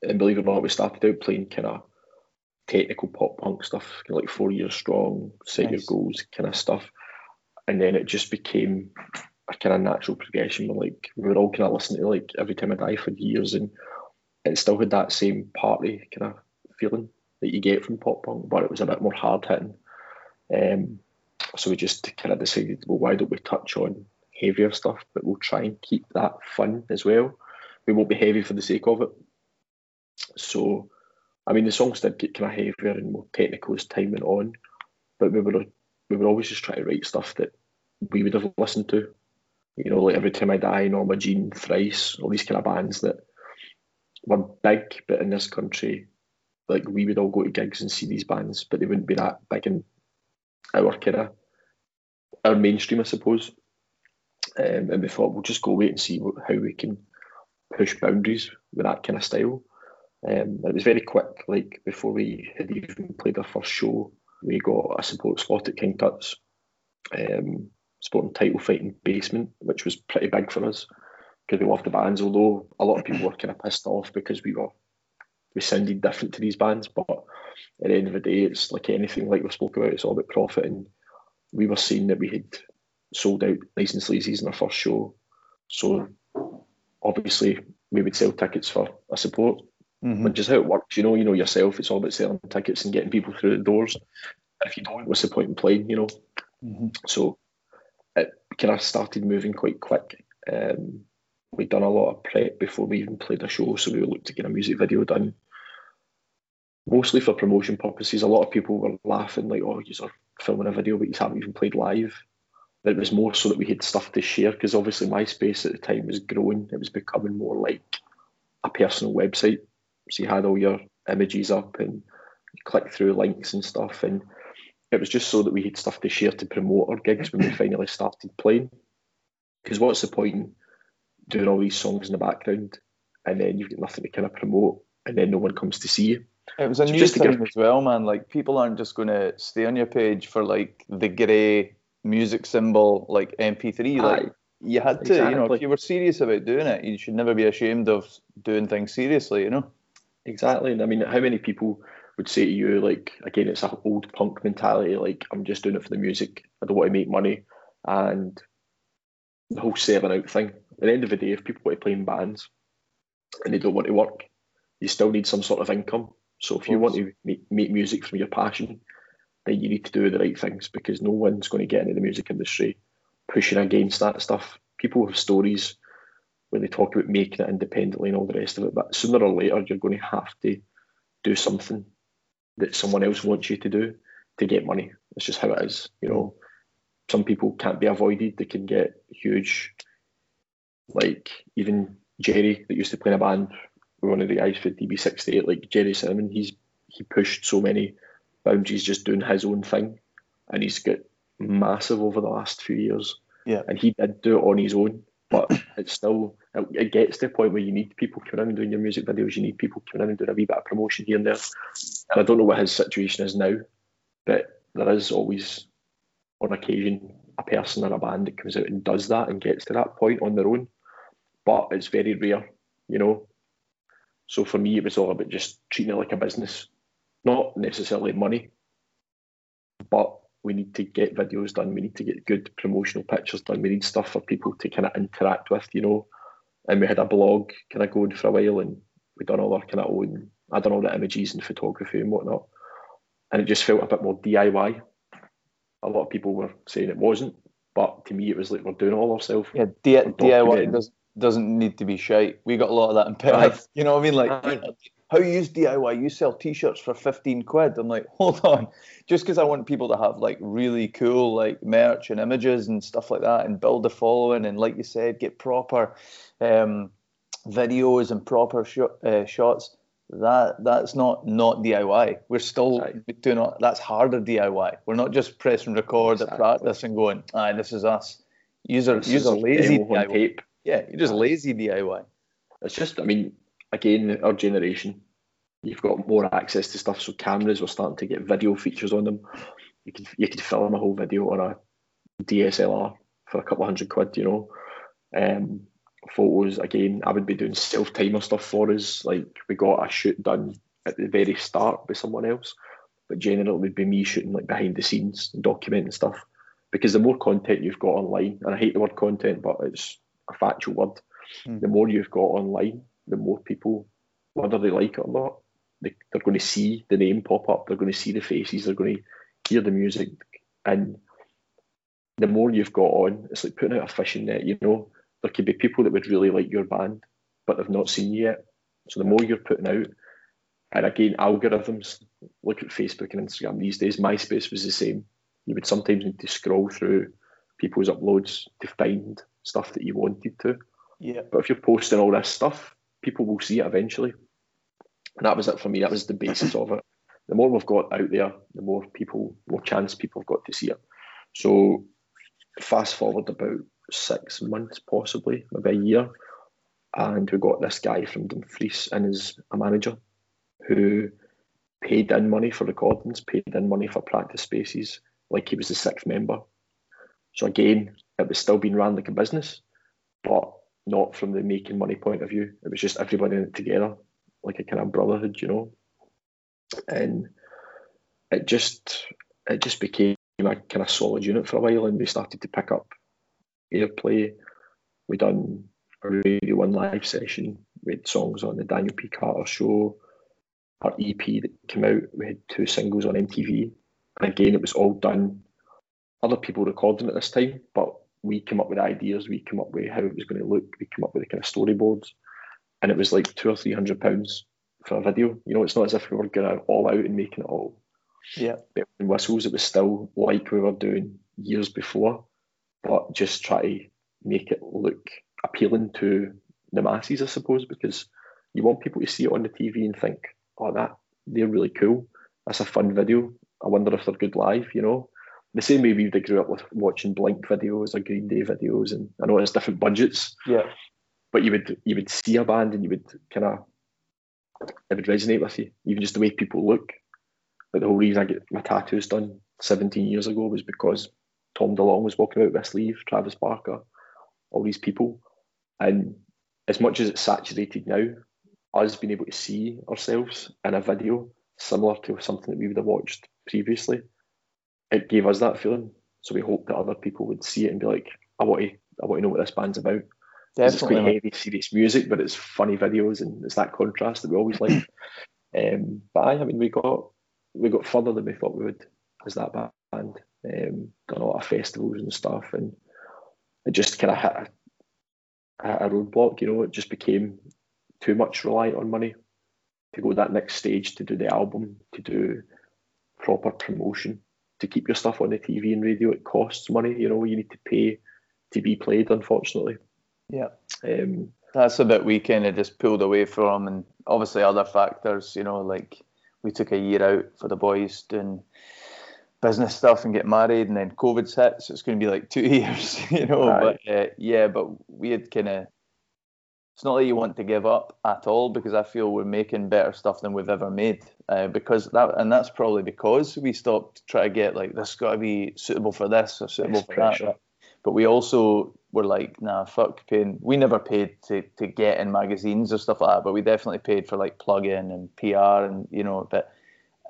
And believe it or not, we started out playing kind of technical pop punk stuff, kind of like Four Years Strong, Set Nice. Your Goals kind of stuff. And then it just became a kind of natural progression. We're like we were all kind of listening to like Every Time I Die for years, and it still had that same party kind of feeling that you get from pop punk, but it was a bit more hard hitting. Um, so we just kind of decided, well, why don't we touch on heavier stuff, but we'll try and keep that fun as well. We won't be heavy for the sake of it. So, I mean, the songs did get kind of heavier and more technical as time went on, but we were we were always just trying to write stuff that we would have listened to. You know, like every time I die, Norma Jean, Thrice, all these kind of bands that were big, but in this country, like we would all go to gigs and see these bands, but they wouldn't be that big in our kind our mainstream, I suppose. Um, and we thought we'll just go wait and see what, how we can push boundaries with that kind of style. Um, it was very quick. Like before we had even played our first show, we got a support slot at King Tut's, um, supporting title fighting basement, which was pretty big for us because we loved the bands. Although a lot of people were kind of pissed off because we were we sounded different to these bands, but at the end of the day, it's like anything like we spoke about. It's all about profit, and we were seeing that we had sold out Nice and Sleazy's in our first show, so obviously we would sell tickets for a support Mhm. which is how it works. You know, you know yourself. It's all about selling tickets and getting people through the doors. If you don't, what's the point in playing? You know. Mhm. So it kind of started moving quite quick. Um, we'd done a lot of prep before we even played a show, so we looked to get a music video done. Mostly for promotion purposes. A lot of people were laughing like, "Oh, you're filming a video, but you haven't even played live." But it was more so that we had stuff to share because obviously MySpace at the time was growing. It was becoming more like a personal website. So you had all your images up and you click through links and stuff. And it was just so that we had stuff to share to promote our gigs when we finally started playing. Because what's the point in doing all these songs in the background and then you've got nothing to kind of promote and then no one comes to see you? It was a So new thing give- as well, man. Like people aren't just going to stay on your page for like the grey music symbol, like MP3. Like Aye. you had to, you know, if you were serious about doing it, you should never be ashamed of doing things seriously. You know. Exactly. And I mean, how many people would say to you, like, again, it's an old punk mentality, like, I'm just doing it for the music. I don't want to make money. And the whole selling out thing. At the end of the day, if people want to play in bands and they don't want to work, you still need some sort of income. So if you want to make, make music from your passion, then you need to do the right things because no one's going to get into the music industry pushing against that stuff. People have stories when they talk about making it independently and all the rest of it, but sooner or later you're going to have to do something that someone else wants you to do to get money. It's just how it is. You know, mm. some people can't be avoided. They can get huge, like even Gerry that used to play in a band with one of the guys for DB68, like Gerry Cinnamon. He's he pushed so many boundaries just doing his own thing, and he's got massive over the last few years. Yeah. and he did do it on his own, but it's still it, it gets to the point where you need people coming in and doing your music videos. You need people coming in and doing a wee bit of promotion here and there. And I don't know what his situation is now, but there is always, on occasion, a person or a band that comes out and does that and gets to that point on their own, but it's very rare, you know. So for me, it was all about just treating it like a business, not necessarily money, but we need to get videos done. We need to get good promotional pictures done. We need stuff for people to kind of interact with, you know. And we had a blog kind of going for a while, and we done all our kind of own, I done all the images and photography and whatnot. And it just felt a bit more DIY. A lot of people were saying it wasn't, but to me, it was like we're doing it all ourselves. Yeah, D- DIY does, doesn't need to be shite. We got a lot of that in Perth. You know what I mean? Like, how you use DIY? You sell T-shirts for fifteen quid. I'm like, hold on, just because I want people to have like really cool like merch and images and stuff like that, and build a following, and like you said, get proper um, videos and proper sh- uh, shots. That that's not not DIY. We're still doing that's harder DIY. We're not just pressing record exactly. at practice and going, "Ah, this is us." User user lazy DIY. Tape. Yeah, you're just lazy DIY. It's just, I mean, again, our generation, you've got more access to stuff. So cameras, we're starting to get video features on them. You could you could film a whole video on a DSLR for a couple of hundred quid, you know. Um, photos again, I would be doing self timer stuff for us. Like we got a shoot done at the very start by someone else, but generally it would be me shooting like behind the scenes and documenting stuff. Because the more content you've got online, and I hate the word content, but it's a factual word. Mm. The more you've got online, the more people, whether they like it or not, they, they're going to see the name pop up. They're going to see the faces. They're going to hear the music, and the more you've got on, it's like putting out a fishing net. You know, there could be people that would really like your band, but they've not seen you yet. So the more you're putting out, and again, algorithms. Look at Facebook and Instagram these days. MySpace was the same. You would sometimes need to scroll through people's uploads to find stuff that you wanted to. Yeah. But if you're posting all this stuff, people will see it eventually. And that was it for me. That was the basis of it. The more we've got out there, the more people, more chance people have got to see it. So fast forward about six months, possibly, maybe a year, and we got this guy from Dumfries and his a manager who paid in money for recordings, paid in money for practice spaces, like he was the sixth member. So again, it was still being run like a business, but not from the making money point of view. It was just everybody in it together, like a kind of brotherhood, you know. And it just it just became a kind of solid unit for a while, and we started to pick up airplay. We done a Radio One live session. We had songs on the Daniel P. Carter show. Our EP that came out, we had two singles on MTV. And again, it was all done. Other people recording at this time, but we came up with ideas, we came up with how it was going to look, we came up with the kind of storyboards, and it was like two or three hundred pounds for a video. You know, it's not as if we were going all out and making it all. Yeah. But in whistles, it was still like we were doing years before, but just try to make it look appealing to the masses, I suppose, because you want people to see it on the TV and think, oh, that they're really cool. That's a fun video. I wonder if they're good live, you know the same way we grew up with watching Blink videos or Green Day videos, and I know it's different budgets. Yeah. But you would you would see a band and you would kind of it would resonate with you, even just the way people look. Like the whole reason I get my tattoos done 17 years ago was because Tom DeLonge was walking out with a sleeve, Travis Barker, all these people, and as much as it's saturated now, us being able to see ourselves in a video similar to something that we would have watched previously it gave us that feeling. So we hoped that other people would see it and be like, I want to, I want to know what this band's about. It's quite heavy, serious music, but it's funny videos and it's that contrast that we always like. um, but I, I mean, we got we got further than we thought we would as that band. Um, done a lot of festivals and stuff, and it just kind of hit a, hit a roadblock. You know, it just became too much reliant on money to go that next stage to do the album, to do proper promotion to keep your stuff on the TV and radio, it costs money. You know, you need to pay to be played. Unfortunately. Yeah. Um, That's a bit we kind of just pulled away from, and obviously other factors. You know, like we took a year out for the boys doing business stuff and get married, and then COVID hit, so it's going to be like two years. You know, right. but uh, yeah, but we had kind of it's not that you want to give up at all because I feel we're making better stuff than we've ever made. Uh, because that, and that's probably because we stopped trying to get like this got to be suitable for this or suitable for that. But we also were like, nah, fuck paying. We never paid to, to get in magazines or stuff like that, but we definitely paid for like plug in and PR and you know, but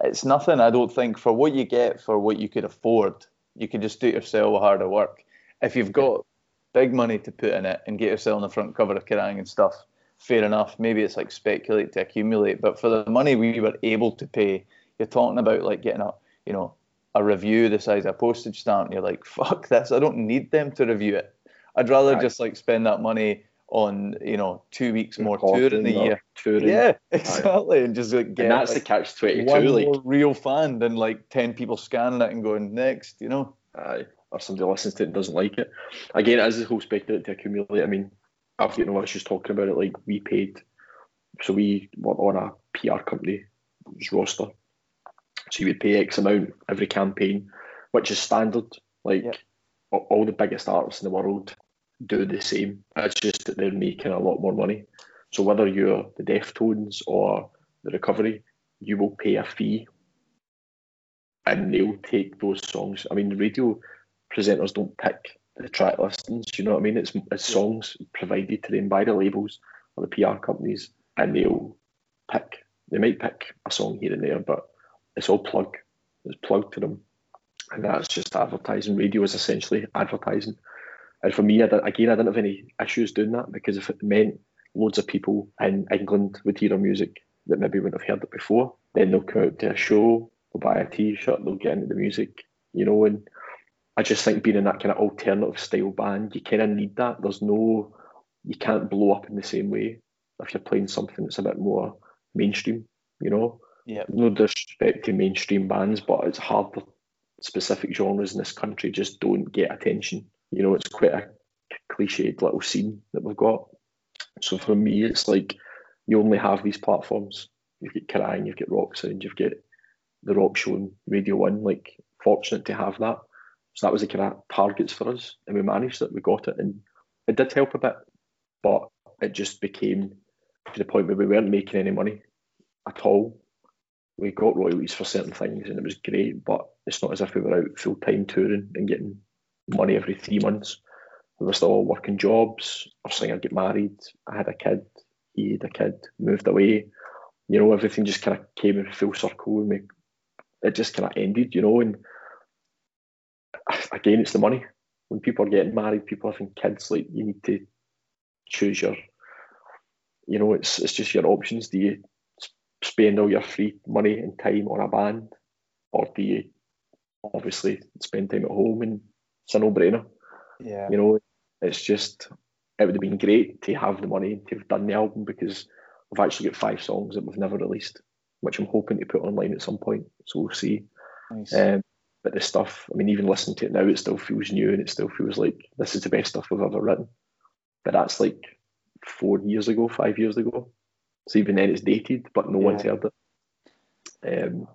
it's nothing. I don't think for what you get for what you could afford, you could just do it yourself with harder work. If you've got big money to put in it and get yourself on the front cover of Kerrang and stuff, fair enough. Maybe it's like speculate to accumulate, but for the money we were able to pay, you're talking about like getting a you know a review the size of a postage stamp. And you're like, fuck this. I don't need them to review it. I'd rather right. just like spend that money on you know two weeks more tour in the year. Touring. Yeah, exactly, and just like get. And that's like, the catch twenty two. One like more real fan than like ten people scanning it and going next. You know. Aye or somebody listens to it and doesn't like it. Again, as the whole speculate to accumulate, I mean, I've got no issues talking about it. Like we paid, so we were on a PR company roster, so you would pay X amount every campaign, which is standard. Like yep. all the biggest artists in the world do the same. It's just that they're making a lot more money. So whether you're the Deftones or the Recovery, you will pay a fee, and they'll take those songs. I mean, radio presenters don't pick the track listings. You know what I mean? It's, it's songs provided to them by the labels or the PR companies, and they'll pick. They might pick a song here and there, but it's all plug. It's plugged to them, and that's just advertising. Radio is essentially advertising. And for me, I again, I didn't have any issues doing that because if it meant loads of people in England would hear our music that maybe wouldn't have heard it before, then they'll come out to a show, they'll buy a T-shirt, they'll get into the music, you know, and I just think being in that kind of alternative style band, you kind of need that. There's no, you can't blow up in the same way if you're playing something that's a bit more mainstream, you know? Yeah. No disrespect to mainstream bands, but it's hard for specific genres in this country just don't get attention. You know, it's quite a cliched little scene that we've got. So for me, it's like you only have these platforms. You've got Kerrang, you've got Rock Sound, you've got the Rock Show and Radio One. Like, fortunate to have that. So that was the kind of targets for us, and we managed it. We got it, and it did help a bit, but it just became to the point where we weren't making any money at all. We got royalties for certain things, and it was great, but it's not as if we were out full time touring and getting money every three months. We were still all working jobs. Our singer get married. I had a kid. He had a kid. Moved away. You know, everything just kind of came in full circle, and we, it just kind of ended. You know, and again, it's the money. When people are getting married, people having kids, like you need to choose your, you know, it's it's just your options. Do you spend all your free money and time on a band, or do you obviously spend time at home? And it's a no-brainer. Yeah. You know, it's just it would have been great to have the money to have done the album because we've actually got five songs that we've never released, which I'm hoping to put online at some point. So we'll see. Nice. Um, but the stuff, I mean, even listening to it now, it still feels new and it still feels like this is the best stuff we've ever written. But that's like four years ago, five years ago. So even then it's dated, but no yeah. one's heard it. Um,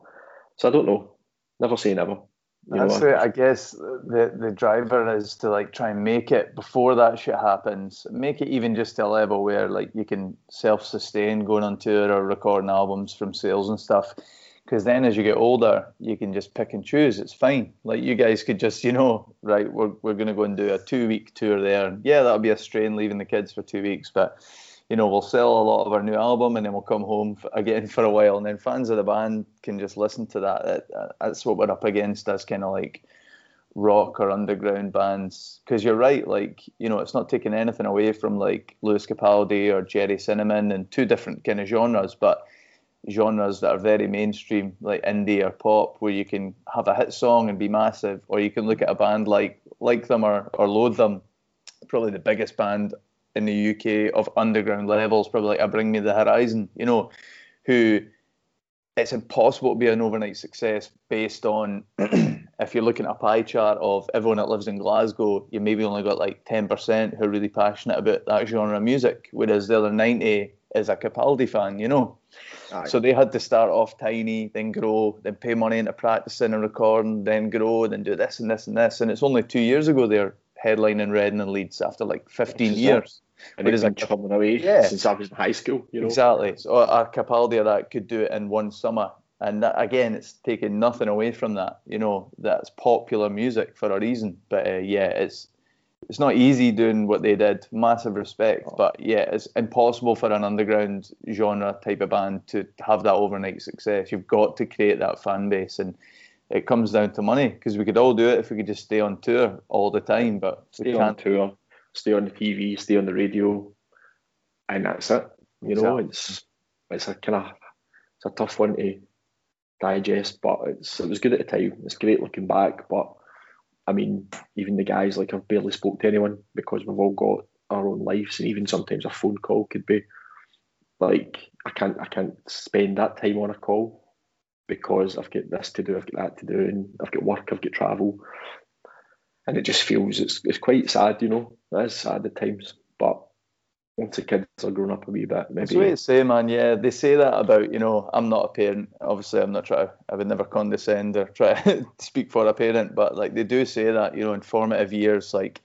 so I don't know. Never say never. You That's know. I guess the the driver is to like try and make it before that shit happens. Make it even just to a level where like you can self sustain going on tour or recording albums from sales and stuff because then as you get older you can just pick and choose. It's fine. Like you guys could just you know right we're, we're going to go and do a two week tour there. Yeah that'll be a strain leaving the kids for two weeks but you know we'll sell a lot of our new album and then we'll come home again for a while. And then fans of the band can just listen to that. That's what we're up against as kind of like rock or underground bands. Because you're right like you know it's not taking anything away from like Lewis Capaldi or Gerry Cinnamon and two different kind of genres but genres that are very mainstream, like indie or pop, where you can have a hit song and be massive, or you can look at a band like like them or, or loathe them. Probably the biggest band in the UK of underground levels, probably like a Bring Me the Horizon, you know, who it's impossible to be an overnight success based on if you're looking at a pie chart of everyone that lives in Glasgow, you maybe only got like 10% who are really passionate about that genre of music, whereas the other 90 is a Capaldi fan, you know. Aye. So they had to start off tiny, then grow, then pay money into practicing and recording, then grow, then do this and this and this. And it's only two years ago they're headlining Reading and Leeds after like 15 years. And it's been chumming away yeah. since I was in high school. You know? Exactly. So a Capaldi that could do it in one summer. And that, again, it's taking nothing away from that. You know, that's popular music for a reason. But uh, yeah, it's it's not easy doing what they did. Massive respect, oh. but yeah, it's impossible for an underground genre type of band to have that overnight success. You've got to create that fan base, and it comes down to money because we could all do it if we could just stay on tour all the time, but stay we can't. on tour, stay on the TV, stay on the radio, and that's it. You know, it's it's a kind of it's a tough one to digest, but it's it was good at the time. It's great looking back, but I mean, even the guys like I've barely spoke to anyone because we've all got our own lives, and even sometimes a phone call could be like I can't I can't spend that time on a call because I've got this to do, I've got that to do, and I've got work, I've got travel, and it just feels it's it's quite sad, you know. It is sad at times, but once the kids are grown up a wee bit, maybe. That's what to say, man. Yeah, they say that about you know. I'm not a parent. Obviously, I'm not trying. I would never condescend or try to speak for a parent, but like they do say that you know, in formative years, like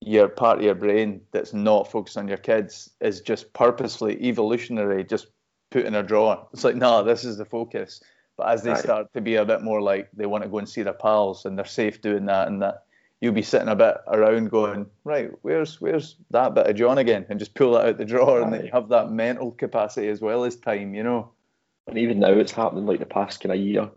your part of your brain that's not focused on your kids is just purposely evolutionary, just put in a drawer. It's like, no, this is the focus. But as they right. start to be a bit more like they want to go and see their pals and they're safe doing that and that you'll be sitting a bit around going, right, where's where's that bit of Jawn again? And just pull that out the drawer right. and then you have that mental capacity as well as time, you know. And even now it's happening like the past kind of year.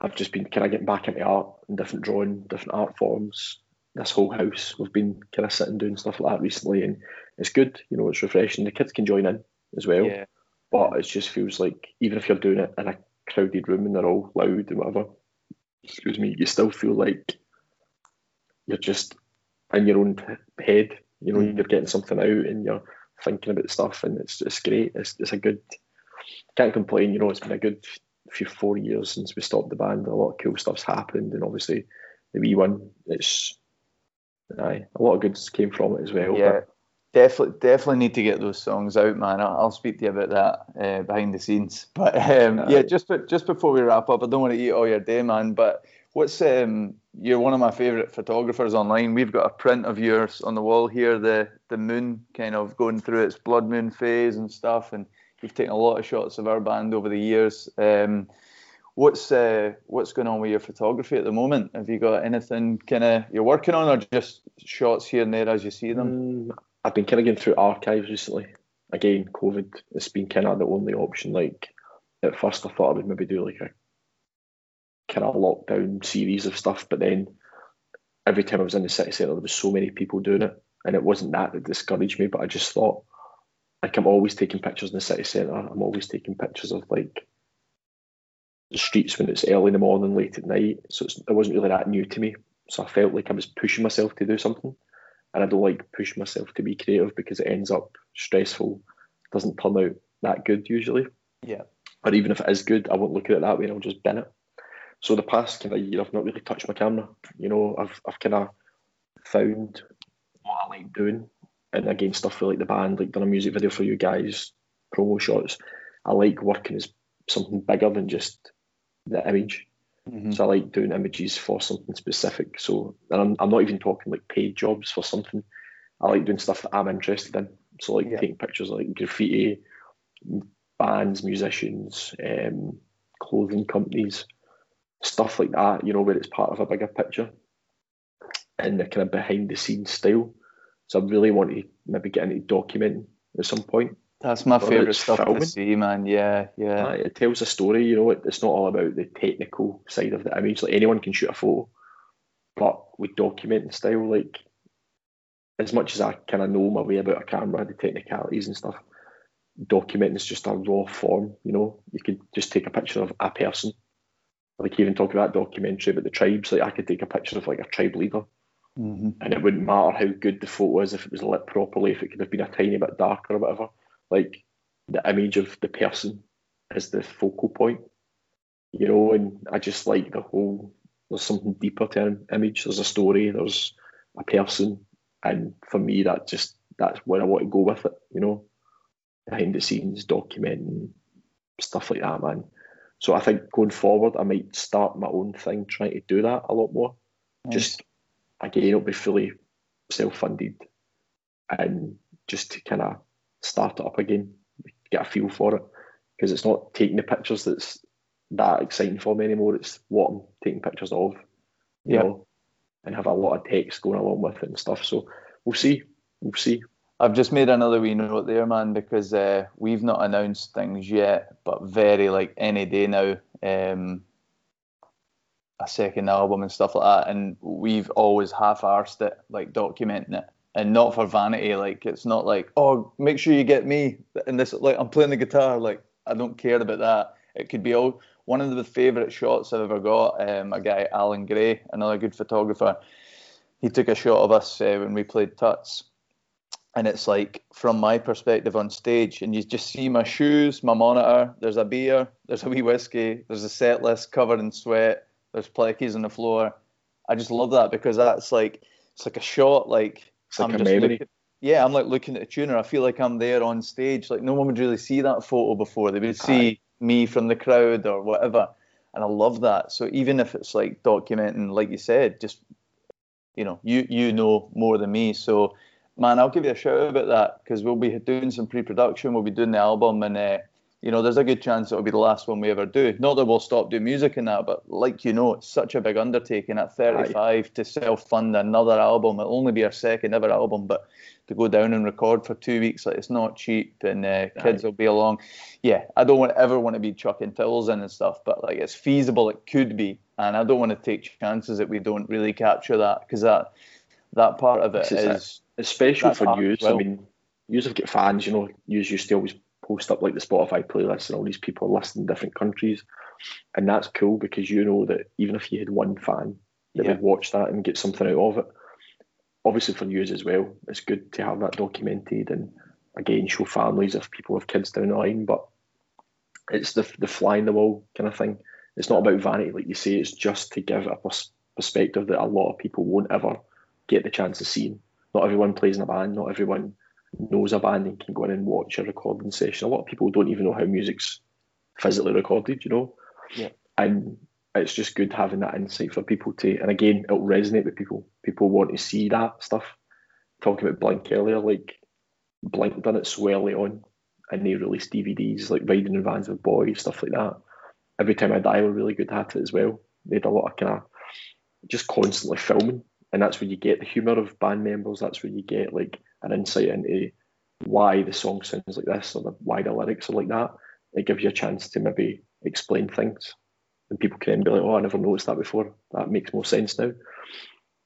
I've just been kind of getting back into art and different drawing, different art forms. This whole house, we've been kind of sitting doing stuff like that recently, and it's good. You know, it's refreshing. The kids can join in as well, yeah. but it just feels like even if you're doing it in a crowded room and they're all loud and whatever, excuse me, you still feel like you're just in your own head. You know, mm. you're getting something out and you're thinking about stuff, and it's it's great. It's it's a good. Can't complain. You know, it's been a good few four years since we stopped the band. A lot of cool stuff's happened, and obviously the wee one. It's aye, a lot of goods came from it as well. Yeah. Definitely, definitely need to get those songs out, man. I'll, I'll speak to you about that uh, behind the scenes. But um, yeah, just just before we wrap up, I don't want to eat all your day, man. But what's um, you're one of my favourite photographers online. We've got a print of yours on the wall here, the the moon kind of going through its blood moon phase and stuff, and you've taken a lot of shots of our band over the years. Um, what's uh, what's going on with your photography at the moment? Have you got anything kind of you're working on, or just shots here and there as you see them? Um, I've been kind of going through archives recently. Again, COVID, it's been kind of the only option. Like at first, I thought I would maybe do like a kind of lockdown series of stuff. But then every time I was in the city centre, there was so many people doing it, and it wasn't that that discouraged me. But I just thought, like, I'm always taking pictures in the city centre. I'm always taking pictures of like the streets when it's early in the morning, late at night. So it wasn't really that new to me. So I felt like I was pushing myself to do something, and I don't like pushing myself to be creative because it ends up stressful. Doesn't turn out that good usually. Yeah. Or even if it is good, I won't look at it that way and I'll just bin it. So the past kind of year, I've not really touched my camera. You know, I've I've kind of found what I like doing, and again, stuff for like the band, like done a music video for you guys, promo shots. I like working as something bigger than just the image. Mm-hmm. So I like doing images for something specific. So, and I'm, I'm not even talking like paid jobs for something. I like doing stuff that I'm interested in. So like yeah. taking pictures of, like graffiti, bands, musicians, um, clothing companies, stuff like that, you know, where it's part of a bigger picture and the kind of behind the scenes style. So I really want to maybe get into documenting at some point. That's my favourite stuff filming. to see, man. Yeah, yeah. it tells a story, you know. It's not all about the technical side of the image. Like anyone can shoot a photo, but with documenting style, like as much as I kind of know my way about a camera, the technicalities and stuff, documenting is just a raw form. You know, you could just take a picture of a person like even talking about documentary about the tribes, like I could take a picture of like a tribe leader, mm-hmm. and it wouldn't matter how good the photo is if it was lit properly, if it could have been a tiny bit darker or whatever. Like the image of the person is the focal point, you know. And I just like the whole. There's something deeper to an image. There's a story. There's a person, and for me, that just that's where I want to go with it. You know, behind the scenes, documenting stuff like that, man. So I think going forward, I might start my own thing, trying to do that a lot more. Nice. Just again, it'll be fully self-funded, and just to kind of start it up again, get a feel for it, because it's not taking the pictures that's that exciting for me anymore. It's what I'm taking pictures of, you Yeah. know, and have a lot of text going along with it and stuff. So we'll see, we'll see. I've just made another wee note there, man, because uh, we've not announced things yet, but very like any day now, um, a second album and stuff like that. And we've always half-arsed it, like documenting it, and not for vanity. Like it's not like, oh, make sure you get me and this. Like I'm playing the guitar. Like I don't care about that. It could be all one of the favourite shots I've ever got. Um, a guy, Alan Gray, another good photographer. He took a shot of us uh, when we played Tuts and it's like from my perspective on stage and you just see my shoes my monitor there's a beer there's a wee whiskey there's a set list covered in sweat there's pleckies on the floor. I just love that because that's like it's like a shot like It's like I'm just looking- yeah i'm like looking at a tuner. I feel like i'm there on stage. Like no one would really see that photo before. They would see me from the crowd or whatever. And i love that. So even if it's like documenting like you said just you know you you know more than me. So man, I'll give you a shout out about that because we'll be doing some pre-production. We'll be doing the album, and uh, you know, there's a good chance it'll be the last one we ever do. Not that we'll stop doing music and that, but like you know, it's such a big undertaking at 35 to self-fund another album. It'll only be our second ever album, but to go down and record for two weeks, like it's not cheap, and uh, kids will be along. Yeah, I don't want ever want to be chucking towels in and stuff, but like it's feasible, it could be, and I don't want to take chances that we don't really capture that because that that part of it is it. Especially That's for you. well. I mean, you have got fans, you know, you used to always post up like the Spotify playlists and all these people listed in different countries. And that's cool because you know that even if you had one fan that Yeah. would watch that and get something out of it, obviously for you as well, it's good to have that documented and again show families if people have kids down the line. But it's the the fly in the wall kind of thing. It's not about vanity, like you say. It's just to give a pers- perspective that a lot of people won't ever get the chance of seeing. Not everyone plays in a band. Not everyone knows a band and can go in and watch a recording session. A lot of people don't even know how music's physically recorded. You know. Yeah. And it's just good having that insight for people to, and again, it'll resonate with people. People want to see that stuff. Talking about Blink earlier, like Blink done it so early on, and they released DVDs like Riding in Vans with Boys, stuff like that. Every time I die, were really good at it as well. They had a lot of kind of just constantly filming, and that's where you get the humour of band members. That's where you get like an insight into why the song sounds like this or the, why the lyrics are like that. It gives you a chance to maybe explain things, and people can be like, "Oh, I never noticed that before. That makes more sense now."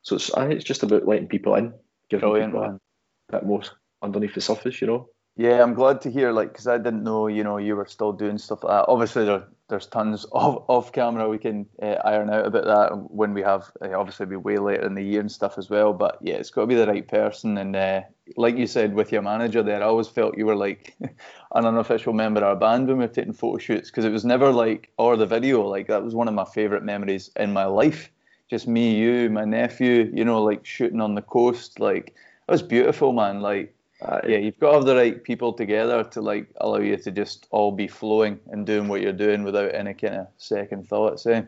So it's, I think it's just about letting people in, giving brilliant, people a bit more underneath the surface, you know. Yeah, I'm glad to hear, like, because I didn't know, you know, you were still doing stuff like that. Obviously, there, there's tons of off camera we can uh, iron out about that when we have, uh, obviously, be way later in the year and stuff as well. But yeah, it's got to be the right person. And uh, like you said with your manager there, I always felt you were like an unofficial member of our band when we were taking photo shoots because it was never like, or the video, like, that was one of my favourite memories in my life. Just me, you, my nephew, you know, like shooting on the coast. Like, it was beautiful, man. Like, Uh, yeah, you've got to have the right people together to like allow you to just all be flowing and doing what you're doing without any kind of second thoughts. Eh?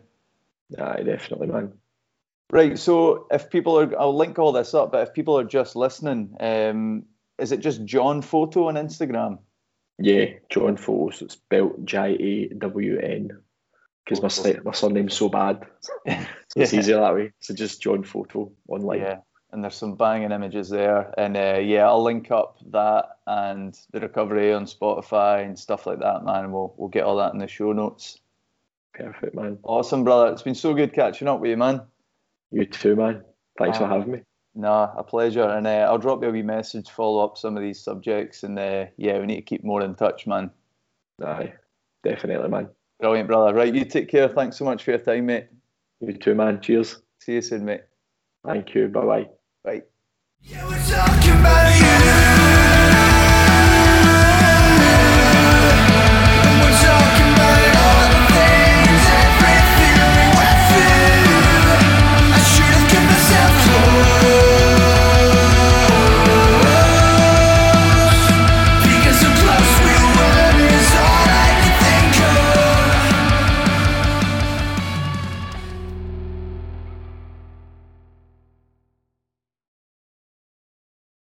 Aye, definitely, man. Right. So if people are, I'll link all this up. But if people are just listening, um, is it just Jawn Photo on Instagram? Yeah, Jawn Photos. It's spelled J A W N because my my surname's so bad. It's Yeah. easier that way. So just Jawn Photo online. Yeah. And there's some banging images there, and uh, yeah, I'll link up that and the recovery on Spotify and stuff like that, man. We'll we'll get all that in the show notes. Perfect, man. Awesome, brother. It's been so good catching up with you, man. You too, man. Thanks for Ah. having me. Nah, a pleasure. And uh, I'll drop you a wee message, follow up some of these subjects. And uh, yeah, we need to keep more in touch, man. Aye, definitely, man. Brilliant, brother. Right, you take care. Thanks so much for your time, mate. You too, man. Cheers. See you soon, mate. Thank you. Bye bye. Bye.